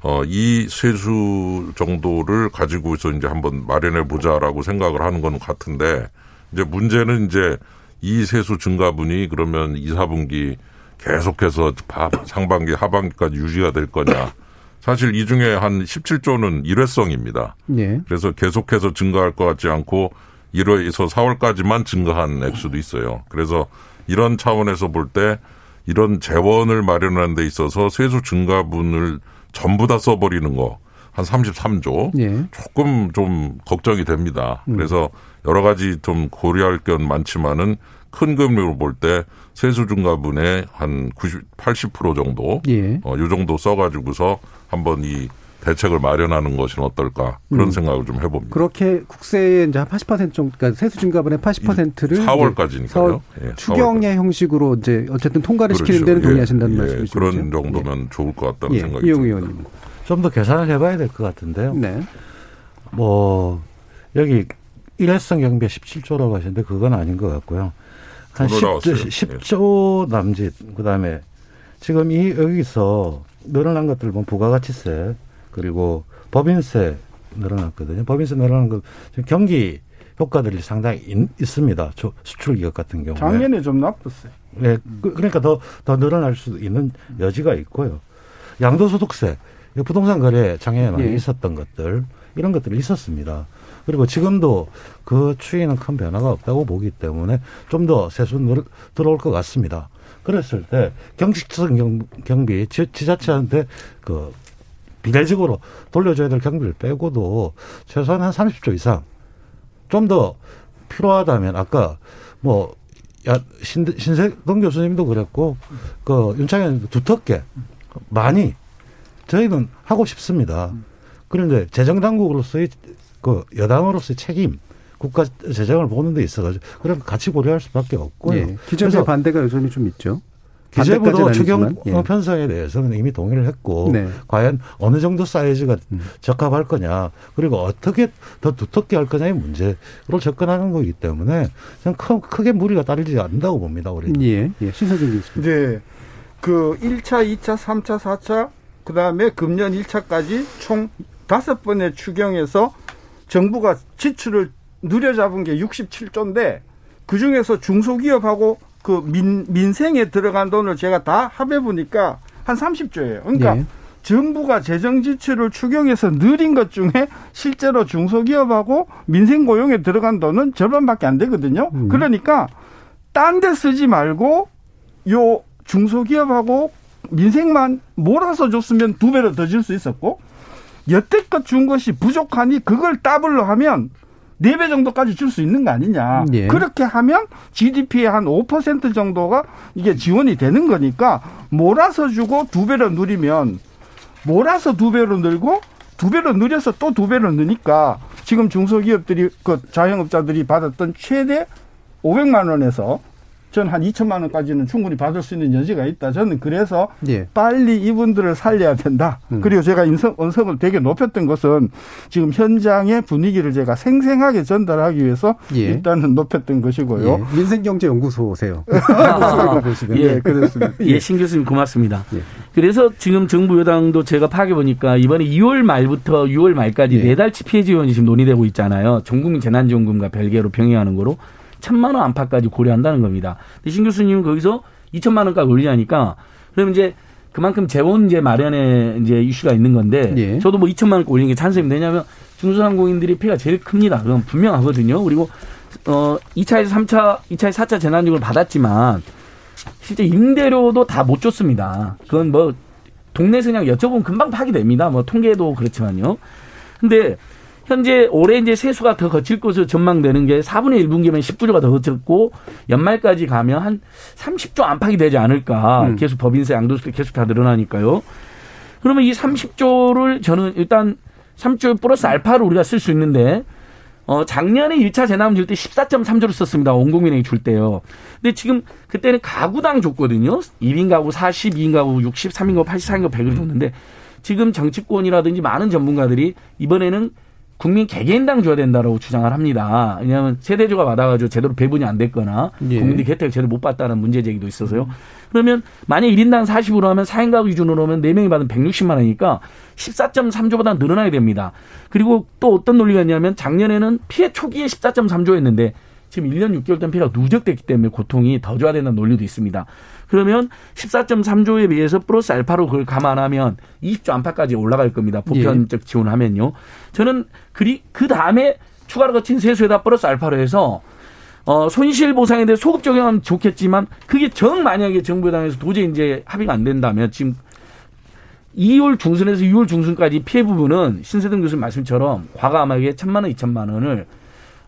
어, 이 세수 정도를 가지고서 이제 한번 마련해 보자라고 생각을 하는 건 같은데 이제 문제는 이제 이 세수 증가분이 그러면 2, 4분기 계속해서 바- 상반기, 하반기까지 유지가 될 거냐. 사실 이 중에 한 17조는 일회성입니다. 예. 그래서 계속해서 증가할 것 같지 않고 1월에서 4월까지만 증가한 액수도 있어요. 그래서 이런 차원에서 볼 때 이런 재원을 마련하는 데 있어서 세수 증가분을 전부 다 써버리는 거 한 33조 예. 조금 좀 걱정이 됩니다. 음. 그래서 여러 가지 좀 고려할 건 많지만은 큰 금액으로 볼 때 세수 증가분의 한 90, 80% 정도 예. 어, 요 정도 써가지고서 한번 이 대책을 마련하는 것은 어떨까 그런 음. 생각을 좀 해봅니다. 그렇게 국세의 이제 한 80% 정도, 그러니까 세수 증가분의 80%를 4월까지니까요. 예, 추경의 형식으로 이제 어쨌든 통과를 그렇죠. 시키는 데는 예, 동의하신다는 예, 말씀이시죠? 그런 정도면 좋을 것 같다는 예, 생각이 이용 듭니다. 의원님. 좀 더 계산을 해봐야 될 것 같은데요. 네. 뭐 여기 일회성 경비 17조라고 하시는데 그건 아닌 것 같고요. 한 돈으로 10조, 나왔어요. 10조 남짓 그다음에 지금 이 여기서 늘어난 것들 보면 부가가치세 그리고 법인세 늘어났거든요. 법인세 늘어난 거 경기 효과들이 상당히 있, 있습니다. 저- 수출 기업 같은 경우에. 작년에 좀 나빴어요. 네, 그- 그러니까 더, 더 늘어날 수도 있는 여지가 있고요. 양도소득세, 이 부동산 거래 장애에 많이 예. 있었던 것들, 이런 것들이 있었습니다. 그리고 지금도 그 추이는 큰 변화가 없다고 보기 때문에 좀 더 세수 늘, 들어올 것 같습니다. 그랬을 때 경직성 경, 경비, 지, 지자체한테 그 비례적으로 돌려줘야 될 경비를 빼고도 최소한 한 30조 이상 좀 더 필요하다면 아까 뭐 야, 신, 신세동 교수님도 그랬고 그 윤창현 두텁게 많이 저희는 하고 싶습니다. 그런데 재정 당국으로서의 그 여당으로서의 책임 국가 재정을 보는 데 있어가지고 그럼 같이 고려할 수밖에 없고요. 예. 그래서 반대가 여전히 좀 있죠. 기재부도 추경 예. 편성에 대해서는 이미 동의를 했고 네. 과연 어느 정도 사이즈가 음. 적합할 거냐 그리고 어떻게 더 두텁게 할 거냐의 문제로 접근하는 거기 때문에 저는 크, 크게 무리가 따르지 않는다고 봅니다. 우리. 예, 예. 신서준 교수님. 그 1차, 2차, 3차, 4차, 그 다음에 금년 1차까지 총 다섯 번의 추경에서 정부가 지출을 늘려잡은 게 67조인데 그 중에서 중소기업하고 그 민, 민생에 들어간 돈을 제가 다 합해 보니까 한 30조예요. 그러니까 예. 정부가 재정 지출을 추경해서 늘린 것 중에 실제로 중소기업하고 민생 고용에 들어간 돈은 절반밖에 안 되거든요. 음. 그러니까 딴 데 쓰지 말고 요 중소기업하고 민생만 몰아서 줬으면 두 배로 더 줄 수 있었고 여태껏 준 것이 부족하니 그걸 더블로 하면 네 배 정도까지 줄 수 있는 거 아니냐. 예. 그렇게 하면 GDP의 한 5% 정도가 이게 지원이 되는 거니까 몰아서 주고 두 배로 누리면 몰아서 두 배로 늘고 두 배로 늘려서 또 두 배로 느니까 지금 중소기업들이 그 자영업자들이 받았던 최대 500만 원에서 전한 2천만 원까지는 충분히 받을 수 있는 여지가 있다. 저는 그래서 예. 빨리 이분들을 살려야 된다. 음. 그리고 제가 인성, 언성을 되게 높였던 것은 지금 현장의 분위기를 제가 생생하게 전달하기 위해서 예. 일단은 높였던 것이고요. 예. 민생경제연구소세요. 보시면. 예. 네, 그렇습니다. 예, 신 교수님 고맙습니다. 예. 그래서 지금 정부 여당도 제가 파악해 보니까 이번에 2월 말부터 6월 말까지 예. 네 달치 피해 지원이 지금 논의되고 있잖아요. 전국민 재난지원금과 별개로 병행하는 거로 천만 원 안팎까지 고려한다는 겁니다. 근데 신 교수님은 거기서 2천만 원까지 올리자니까 그러면 이제 그만큼 재원 이제 마련에 이제 이슈가 있는 건데 예. 저도 뭐 2천만 원 올리는 게 찬성입니다. 왜냐하면 중소상공인들이 피해가 제일 큽니다. 그건 분명하거든요. 그리고 어 2차에서 3차, 2차에서 4차 재난지원을 받았지만 실제 임대료도 다 못 줬습니다. 그건 뭐 동네에서 그냥 여쭤보면 금방 파악이 됩니다. 뭐 통계도 그렇지만요. 근데 현재 올해 이제 세수가 더 거칠 것으로 전망되는 게 4분의 1 분기면 19조가 더 거쳤고 연말까지 가면 한 30조 안팎이 되지 않을까. 음. 계속 법인세, 양도세 계속 다 늘어나니까요. 그러면 이 30조를 저는 일단 3조 플러스 알파를 우리가 쓸 수 있는데 어, 작년에 1차 재난금 줄때 14.3조를 썼습니다. 온 국민에게 줄 때요. 근데 지금 그때는 가구당 줬거든요. 1인 가구 40, 2인 가구 60, 3인 가구 80, 4인 가구 100을 줬는데 지금 정치권이라든지 많은 전문가들이 이번에는 국민 개개인당 줘야 된다라고 주장을 합니다. 왜냐하면 세대주가 받아가지고 제대로 배분이 안 됐거나 예. 국민들이 혜택을 제대로 못 받다는 문제 제기도 있어서요. 음. 그러면 만약 1인당 40으로 하면 4인 가구 기준으로 하면 4명이 받은 160만 원이니까 14.3조보다 늘어나야 됩니다. 그리고 또 어떤 논리가 있냐면 작년에는 피해 초기에 14.3조였는데 지금 1년 6개월 된 피해가 누적됐기 때문에 고통이 더 줘야 된다는 논리도 있습니다. 그러면 14.3조에 비해서 플러스 알파로 그걸 감안하면 20조 안팎까지 올라갈 겁니다. 보편적 예. 지원하면요. 저는 그리 그 다음에 추가로 거친 세수에다 플러스 알파로 해서 어, 손실 보상에 대해 소급 적용하면 좋겠지만 그게 정 만약에 정부 당에서 도저히 이제 합의가 안 된다면 지금 2월 중순에서 6월 중순까지 피해 부분은 신세동 교수님 말씀처럼 과감하게 천만 원, 이천만 원을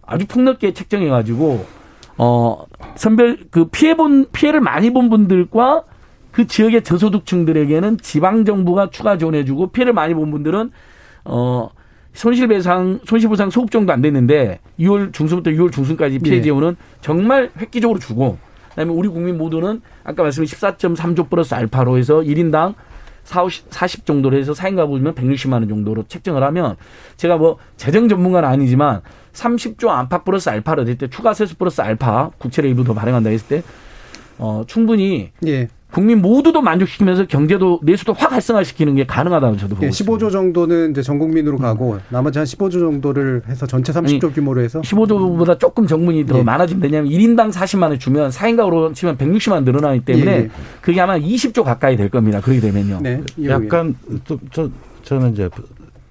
아주 폭넓게 책정해 가지고 어, 선별, 그 피해 본, 피해를 많이 본 분들과 그 지역의 저소득층들에게는 지방 정부가 추가 지원해 주고 피해를 많이 본 분들은, 어, 손실배상, 손실보상 소급 정도 안 됐는데 6월 중순부터 6월 중순까지 피해 예. 지원은 정말 획기적으로 주고 그다음에 우리 국민 모두는 아까 말씀드린 14.3조 플러스 알파로 해서 1인당 40, 40 정도로 해서 4인 가구면 160만 원 정도로 책정을 하면 제가 뭐 재정 전문가는 아니지만 30조 안팎 플러스 알파를 될때 추가 세수 플러스 알파 국채를 일부 더 발행한다 했을 때 어, 충분히 예. 국민 모두도 만족시키면서 경제도 내수도 확 활성화시키는 게 가능하다고 저도 보고 예, 15조 있습니다. 정도는 이제 전 국민으로 음. 가고 나머지 한 15조 정도를 해서 전체 30조 아니, 규모로 해서 15조보다 조금 정문이 더 예. 많아지면 되냐면 1인당 40만 원 주면 4인 가구로 치면 160만 원 늘어나기 때문에 예, 예. 그게 아마 20조 가까이 될 겁니다. 그렇게 되면요. 네. 약간 또, 저, 저는 이제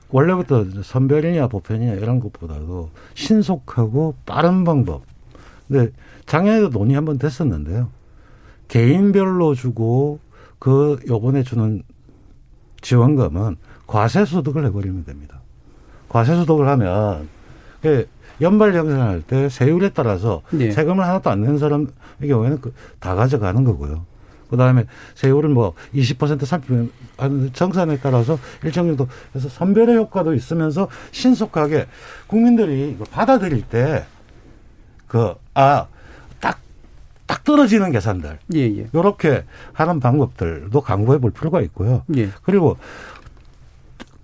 원래부터 선별이냐 보편이냐 이런 것보다도 신속하고 빠른 방법. 근데 작년에도 논의 한번 됐었는데요. 개인별로 주고 그 요번에 주는 지원금은 과세 소득을 해버리면 됩니다. 과세 소득을 하면 연발 정산할 때 세율에 따라서 네. 세금을 하나도 안 내는 사람의 경우에는 그다 가져가는 거고요. 그 다음에 세율을 뭐20% 30% 정산에 따라서 일정 정도 해서 선별의 효과도 있으면서 신속하게 국민들이 받아들일 때 그, 아, 딱, 딱 떨어지는 계산들. 예, 예. 요렇게 하는 방법들도 강구해 볼 필요가 있고요. 예. 그리고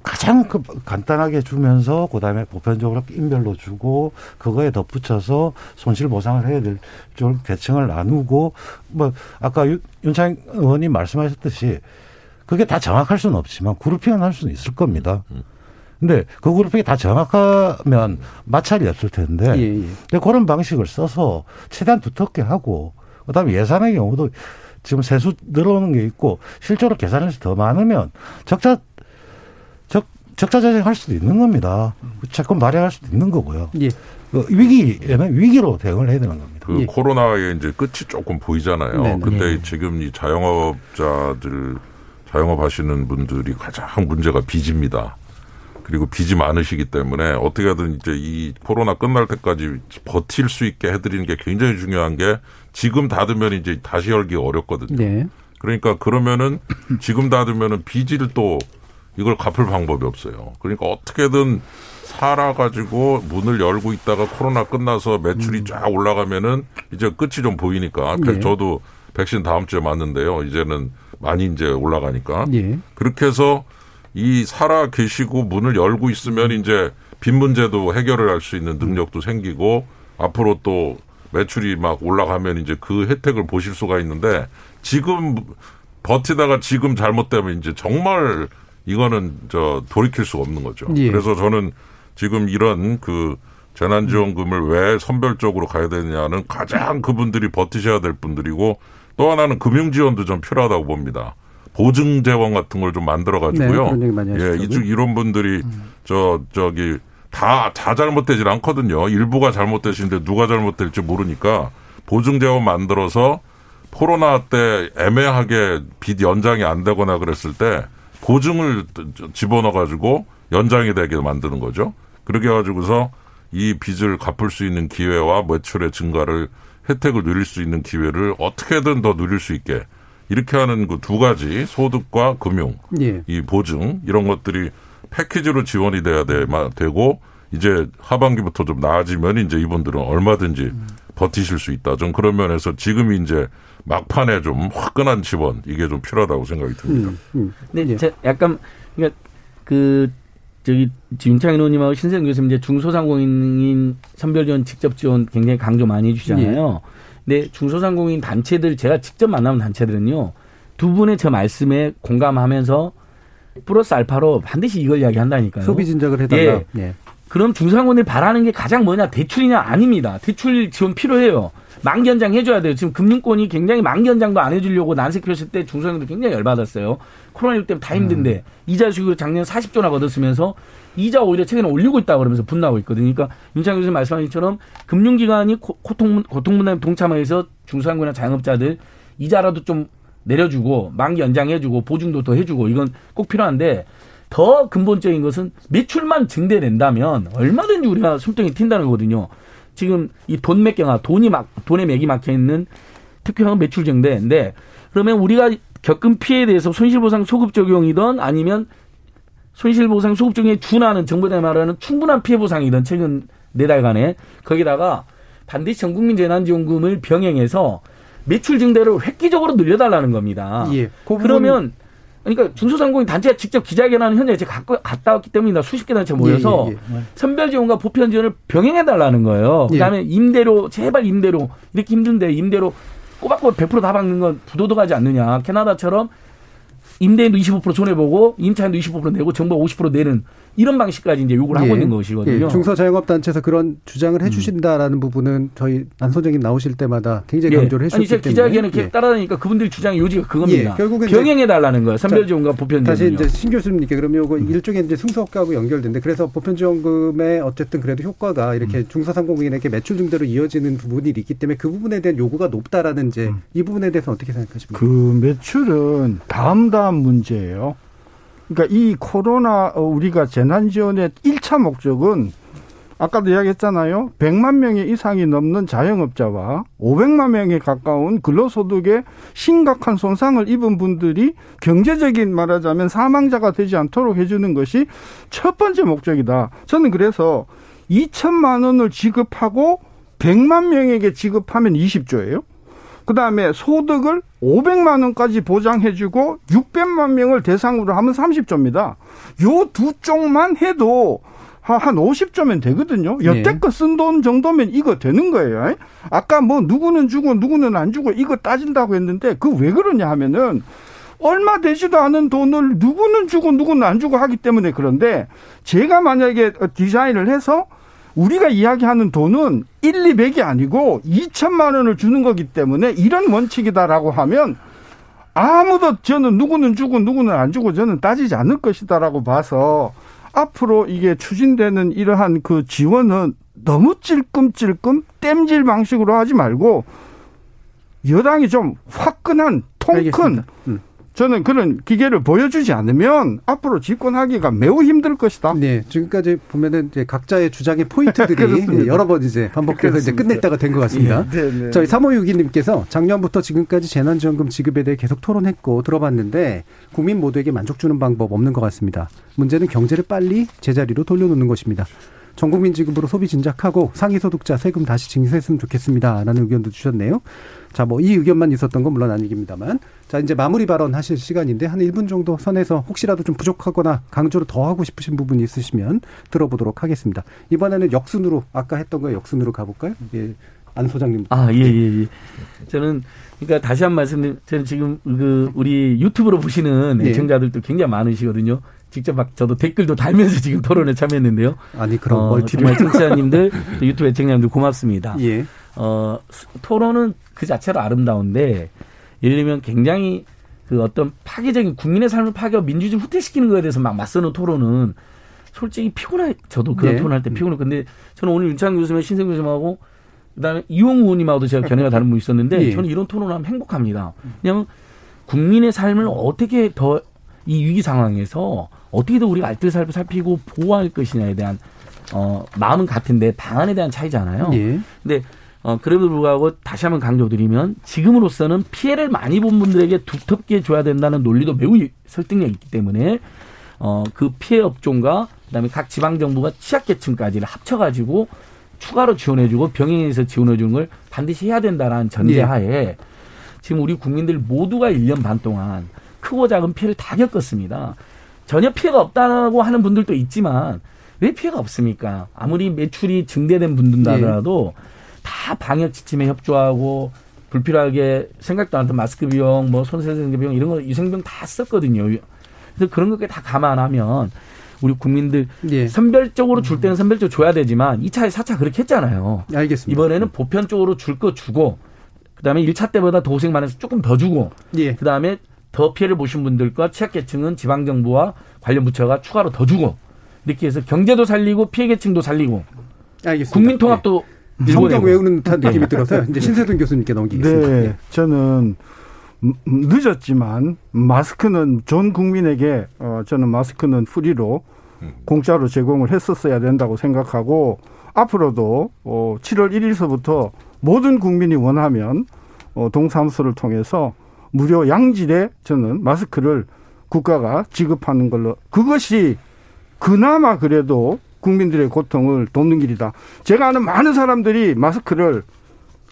가장 그 간단하게 주면서 그다음에 보편적으로 인별로 주고 그거에 덧붙여서 손실 보상을 해야 될쪽 계층을 나누고 뭐 아까 윤창 의원님 말씀하셨듯이 그게 다 정확할 수는 없지만 그룹핑은 할 수는 있을 겁니다. 근데 그 그룹핑이 다 정확하면 마찰이 없을 텐데 예, 예. 근데 그런 방식을 써서 최대한 두텁게 하고 그다음에 예산의 경우도 지금 세수 늘어오는 게 있고 실제로 계산해서 더 많으면 적자 적자 재생할 수도 있는 겁니다. 채권 발행할 수도 있는 거고요. 예. 그 위기에는 위기로 대응을 해야 되는 겁니다. 그 예. 코로나의 이제 끝이 조금 보이잖아요. 네네. 근데 예. 지금 이 자영업자들 자영업 하시는 분들이 가장 문제가 빚입니다. 그리고 빚이 많으시기 때문에 어떻게든 이제 이 코로나 끝날 때까지 버틸 수 있게 해드리는 게 굉장히 중요한 게 지금 닫으면 이제 다시 열기 어렵거든요. 네. 그러니까 그러면은 지금 닫으면은 빚을 또 이걸 갚을 방법이 없어요. 그러니까 어떻게든 살아가지고 문을 열고 있다가 코로나 끝나서 매출이 음. 쫙 올라가면은 이제 끝이 좀 보이니까. 예. 저도 백신 다음 주에 맞는데요. 이제는 많이 이제 올라가니까. 예. 그렇게 해서 이 살아 계시고 문을 열고 있으면 이제 빈 문제도 해결을 할 수 있는 능력도 생기고 앞으로 또 매출이 막 올라가면 이제 그 혜택을 보실 수가 있는데 지금 버티다가 지금 잘못되면 이제 정말 이거는 저 돌이킬 수가 없는 거죠. 예. 그래서 저는 지금 이런 그 재난지원금을 왜 선별적으로 가야 되느냐는 가장 그분들이 버티셔야 될 분들이고 또 하나는 금융지원도 좀 필요하다고 봅니다. 보증 재원 같은 걸 좀 만들어 가지고요. 네, 예, 이쪽 이런 분들이 음. 저 저기 다 다 잘못되질 않거든요. 일부가 잘못되시는데 누가 잘못될지 모르니까 보증 재원 만들어서 코로나 때 애매하게 빚 연장이 안 되거나 그랬을 때 보증을 집어넣어 가지고 연장이 되게 만드는 거죠. 그렇게 해 가지고서 이 빚을 갚을 수 있는 기회와 매출의 증가를 혜택을 누릴 수 있는 기회를 어떻게든 더 누릴 수 있게 이렇게 하는 그 두 가지 소득과 금융, 예. 이 보증 이런 것들이 패키지로 지원이 돼야 돼, 되고 이제 하반기부터 좀 나아지면 이제 이분들은 얼마든지 버티실 수 있다. 좀 그런 면에서 지금이 이제 막판에 좀 화끈한 지원 이게 좀 필요하다고 생각이 듭니다. 음, 음. 근데 제 약간 그러니까 그 저기 윤창인 의원님하고 신생 교수님 이제 중소상공인 선별 지원 직접 지원 굉장히 강조 많이 해주잖아요. 예. 근데 중소상공인 단체들 제가 직접 만나는 단체들은요 두 분의 저 말씀에 공감하면서 플러스 알파로 반드시 이걸 이야기한다니까요. 소비 진작을 해달라. 예. 예. 그럼 중소상공인이 바라는 게 가장 뭐냐 대출이냐 아닙니다. 대출 지원 필요해요. 만기 연장 해줘야 돼요. 지금 금융권이 굉장히 만기 연장도 안 해주려고 난색 폈을 때 중소형들 굉장히 열받았어요. 코로나19 때문에 다 힘든데 음. 이자 수익으로 작년 40조나 얻었으면서 이자 오히려 최근에 올리고 있다 그러면서 분나고 있거든요. 그러니까 윤창 교수님 말씀하신 것처럼 금융기관이 고통, 고통 분담 동참해서 중소상공인이나 자영업자들 이자라도 좀 내려주고 만기 연장해주고 보증도 더 해주고 이건 꼭 필요한데 더 근본적인 것은 매출만 증대된다면 얼마든지 우리가 숨통이 튄다는 거거든요. 지금 이 돈 맥경아 돈이 막 돈에 맥이 막혀 있는 특효형 매출 증대인데 그러면 우리가 겪은 피해에 대해서 손실보상 소급 적용이든 아니면 손실보상 소급 적용에 준하는 정부에 말하는 충분한 피해 보상이든 최근 네 달간에 거기다가 반드시 전국민 재난지원금을 병행해서 매출 증대를 획기적으로 늘려달라는 겁니다. 예, 그 그러면 그러니까 중소상공인 단체가 직접 기자회견하는 현장에 제가 갖고 갔다 왔기 때문에 수십 개 단체 모여서 예, 예, 예. 선별 지원과 보편 지원을 병행해 달라는 거예요. 예. 그다음에 임대료 제발 임대료 이렇게 힘든데 임대료 꼬박꼬박 100%다 받는 건 부도덕하지 않느냐. 캐나다처럼 임대인도 25% 손해보고 임차인도 25% 내고 정부가 50% 내는 이런 방식까지 이제 요구를 하고 예. 있는 것이거든요. 예. 중소자영업단체에서 그런 주장을 해주신다라는 음. 부분은 저희 안 소장님 나오실 때마다 굉장히 예. 강조를 해주셨기 때문에. 아니, 기자회견에 예. 따라다니까 그분들이 주장의 요지가 그겁니다. 예. 결국은 병행해 달라는 거예요. 선별지원과 보편지원. 다시 이제 신 교수님께 그러면 요거 음. 일종의 이제 승소업하고 연결된데 그래서 보편지원금의 어쨌든 그래도 효과가 이렇게 음. 중소상공인에게 매출 증대로 이어지는 부분이 있기 때문에 그 부분에 대한 요구가 높다라는 이제 음. 이 부분에 대해서 어떻게 생각하십니까? 그 매출은 다음 다음 문제예요. 그러니까 이 코로나 어, 우리가 재난지원의 1차 목적은 아까도 이야기했잖아요. 100만 명의 이상이 넘는 자영업자와 500만 명에 가까운 근로소득에 심각한 손상을 입은 분들이 경제적인 말하자면 사망자가 되지 않도록 해주는 것이 첫 번째 목적이다. 저는 그래서 2천만 원을 지급하고 100만 명에게 지급하면 20조예요. 그다음에 소득을 500만 원까지 보장해 주고 600만 명을 대상으로 하면 30조입니다. 요 두 쪽만 해도 한 50조면 되거든요. 여태껏 쓴 돈 정도면 이거 되는 거예요. 아까 뭐 누구는 주고 누구는 안 주고 이거 따진다고 했는데 그 왜 그러냐 하면은 얼마 되지도 않은 돈을 누구는 주고 누구는 안 주고 하기 때문에 그런데 제가 만약에 디자인을 해서 우리가 이야기하는 돈은 1, 200이 아니고 2천만 원을 주는 거기 때문에 이런 원칙이다라고 하면 아무도 저는 누구는 주고 누구는 안 주고 저는 따지지 않을 것이다라고 봐서 앞으로 이게 추진되는 이러한 그 지원은 너무 찔끔찔끔 땜질 방식으로 하지 말고 여당이 좀 화끈한 통큰 저는 그런 기계를 보여주지 않으면 앞으로 집권하기가 매우 힘들 것이다. 네, 지금까지 보면은 이제 각자의 주장의 포인트들이 여러 번 이제 반복해서 이제 끝낼 때가 된 것 같습니다. 네, 네, 네. 저희 3562님께서 작년부터 지금까지 재난지원금 지급에 대해 계속 토론했고 들어봤는데 국민 모두에게 만족 주는 방법 없는 것 같습니다. 문제는 경제를 빨리 제자리로 돌려놓는 것입니다. 전 국민 지급으로 소비 진작하고 상위소득자 세금 다시 징수했으면 좋겠습니다. 라는 의견도 주셨네요. 자, 뭐 이 의견만 있었던 건 물론 아니깁니다만. 자, 이제 마무리 발언 하실 시간인데 한 1분 정도 선에서 혹시라도 좀 부족하거나 강조를 더 하고 싶으신 부분이 있으시면 들어보도록 하겠습니다. 이번에는 역순으로 아까 했던 거 역순으로 가볼까요? 예. 안 소장님. 아, 예, 예, 예. 저는 그러니까 다시 한 말씀 저는 지금 그 우리 유튜브로 보시는 예. 애청자들도 굉장히 많으시거든요. 직접 막 저도 댓글도 달면서 지금 토론에 참여했는데요. 아니 그럼 어, 멀티를 정말 청취자님들 유튜브 애청자님들 고맙습니다. 예. 어 토론은 그 자체로 아름다운데 예를 들면 굉장히 그 어떤 파괴적인 국민의 삶을 파괴하고 민주주의 후퇴시키는 거에 대해서 막 맞서는 토론은 솔직히 피곤해. 저도 그런 네. 토론할 때 피곤해. 근데 저는 오늘 윤창 교수님, 신생 교수님하고 그다음에 이용우 의원님하고도 제가 견해가 다른 분 있었는데 예. 저는 이런 토론하면 행복합니다. 그냥 국민의 삶을 어떻게 더 이 위기 상황에서 어떻게 든 우리가 알뜰 살고 살피고 보호할 것이냐에 대한 어 마음은 같은데 방안에 대한 차이잖아요. 예. 근데 어 그럼에도 불구하고 다시 한번 강조드리면 지금으로서는 피해를 많이 본 분들에게 두텁게 줘야 된다는 논리도 매우 설득력 있기 때문에 어 그 피해 업종과 그다음에 각 지방 정부가 취약계층까지를 합쳐가지고 추가로 지원해주고 병행해서 지원해주는 걸 반드시 해야 된다라는 전제하에 네. 지금 우리 국민들 모두가 1년 반 동안 크고 작은 피해를 다 겪었습니다. 전혀 피해가 없다고 하는 분들도 있지만 왜 피해가 없습니까? 아무리 매출이 증대된 분들이라도 네. 다 방역 지침에 협조하고 불필요하게 생각도 안 했던 마스크 비용, 뭐 손세정제 비용 이런 거 위생비용 다 썼거든요. 그래서 그런 것까지 다 감안하면 우리 국민들 예. 선별적으로 줄 때는 선별적으로 줘야 되지만 2차, 4차 그렇게 했잖아요. 알겠습니다. 이번에는 보편적으로 줄 거 주고 그다음에 1차 때보다 도생 많아서 조금 더 주고 예. 그다음에 더 피해를 보신 분들과 취약계층은 지방정부와 관련 부처가 추가로 더 주고 이렇게 해서 경제도 살리고 피해계층도 살리고 알겠습니다. 국민통합도 예. 성경 외우는 듯한 느낌이 네. 들어서 이제 신세동 교수님께 넘기겠습니다. 네, 네. 저는 늦었지만 마스크는 전 국민에게 어 저는 마스크는 프리로 공짜로 제공을 했었어야 된다고 생각하고 앞으로도 어 7월 1일서부터 모든 국민이 원하면 어 동사무소를 통해서 무료 양질의 저는 마스크를 국가가 지급하는 걸로 그것이 그나마 그래도 국민들의 고통을 돕는 길이다. 제가 아는 많은 사람들이 마스크를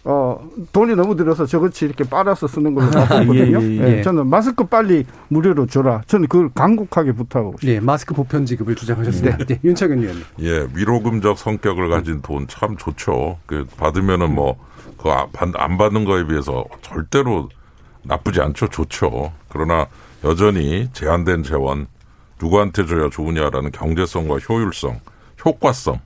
어, 돈이 너무 들어서 저것이 이렇게 빨아서 쓰는 걸로 봤거든요. 예, 예, 예. 예, 저는 마스크 빨리 무료로 줘라. 저는 그걸 강국하게 부탁하고 싶습니다. 예, 마스크 보편 지급을 주장하셨습니다. 네. 네. 윤창현 의원님. 예, 위로금적 성격을 가진 돈 참 좋죠. 그 받으면은 뭐, 그안 받는 거에 비해서 절대로 나쁘지 않죠. 좋죠. 그러나 여전히 제한된 재원, 누구한테 줘야 좋으냐라는 경제성과 효율성, 효과성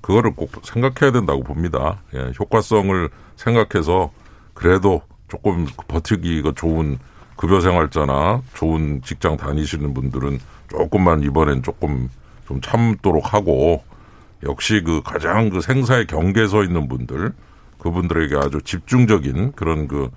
그거를 꼭 생각해야 된다고 봅니다. 예, 효과성을 생각해서 그래도 조금 버티기가 좋은 급여 생활자나 좋은 직장 다니시는 분들은 조금만 이번엔 조금 좀 참도록 하고 역시 그 가장 그 생사의 경계에 서 있는 분들 그분들에게 아주 집중적인 그런 그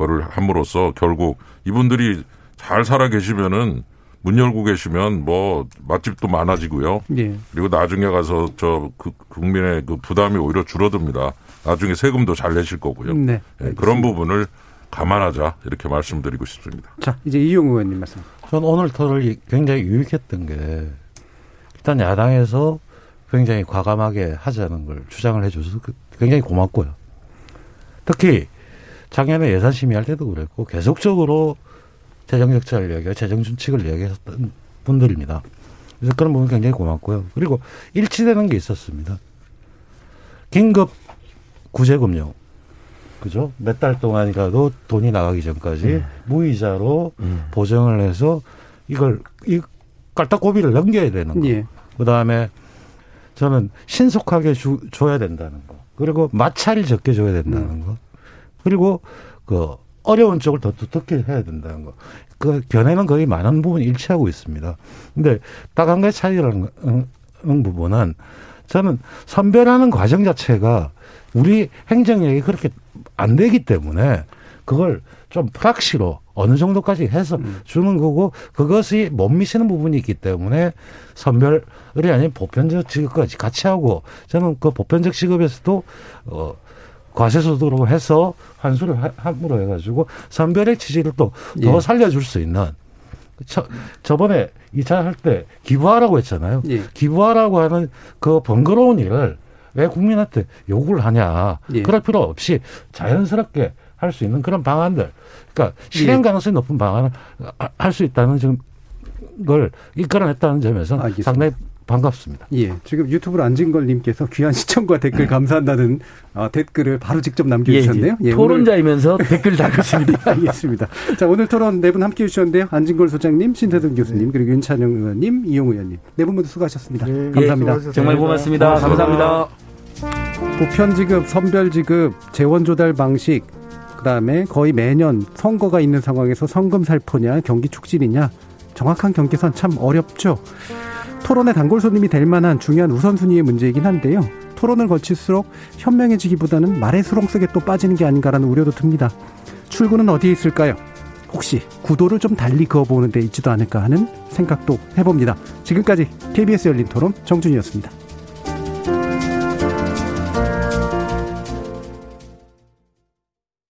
거를 함으로써 결국 이분들이 잘 살아 계시면은 문 열고 계시면 뭐 맛집도 많아지고요. 예. 그리고 나중에 가서 저 그 국민의 그 부담이 오히려 줄어듭니다. 나중에 세금도 잘 내실 거고요. 네. 네. 그런 부분을 감안하자 이렇게 말씀드리고 싶습니다. 자 이제 이용 의원님 말씀. 전 오늘 토론이 굉장히 유익했던 게 일단 야당에서 굉장히 과감하게 하자는 걸 주장을 해줘서 그 굉장히 고맙고요. 특히 작년에 예산 심의할 때도 그랬고 계속적으로 재정 적자를 이야기하고 재정 준칙을 이야기했던 분들입니다. 그래서 그런 부분 굉장히 고맙고요. 그리고 일치되는 게 있었습니다. 긴급 구제금융. 그죠? 몇 달 동안이라도 돈이 나가기 전까지 음. 무이자로 음. 보정을 해서 이걸, 이 깔딱고비를 넘겨야 되는 거. 예. 그 다음에 저는 신속하게 주, 줘야 된다는 거. 그리고 마찰이 적게 줘야 된다는 음. 거. 그리고 그 어려운 쪽을 더 두텁게 해야 된다는 거. 그 견해는 거의 많은 부분 일치하고 있습니다. 근데 딱 한 가지 차이라는 부분은 저는 선별하는 과정 자체가 우리 행정력이 그렇게 안 되기 때문에 그걸 좀 프락시로 어느 정도까지 해서 음. 주는 거고 그것이 못 미치는 부분이 있기 때문에 선별이 아닌 보편적 지급까지 같이 하고 저는 그 보편적 지급에서도 어 과세소득으로 해서 환수를 함으로 해가지고 선별의 취지를 또더 예. 살려줄 수 있는 저, 저번에 2차 할 때 기부하라고 했잖아요. 예. 기부하라고 하는 그 번거로운 일을 왜 국민한테 요구를 하냐. 예. 그럴 필요 없이 자연스럽게 할 수 있는 그런 방안들. 그러니까 실행 예. 가능성이 높은 방안을 할 수 있다는 지금 걸 이끌어냈다는 점에서. 상당히 반갑습니다. 예. 지금 유튜브로 안진걸님께서 귀한 시청과 댓글 감사한다는 어, 댓글을 바로 직접 남겨주셨네요. 예, 예, 토론자이면서 댓글 달았습니다. 알겠습니다. 자, 오늘 토론 네 분 함께 해주셨는데요. 안진걸 소장님, 신태등 교수님, 그리고 윤찬영 의원님, 이용 의원님. 네 분 모두 수고하셨습니다. 네, 감사합니다. 예, 정말 고맙습니다. 감사합니다. 보편지급, 선별지급, 재원조달 방식, 그 다음에 거의 매년 선거가 있는 상황에서 성금 살포냐, 경기 축진이냐, 정확한 경계선 참 어렵죠. 토론의 단골 손님이 될 만한 중요한 우선순위의 문제이긴 한데요. 토론을 거칠수록 현명해지기보다는 말의 수렁 속에 또 빠지는 게 아닌가라는 우려도 듭니다. 출구는 어디에 있을까요? 혹시 구도를 좀 달리 그어보는 데 있지도 않을까 하는 생각도 해봅니다. 지금까지 KBS 열린 토론 정준이었습니다.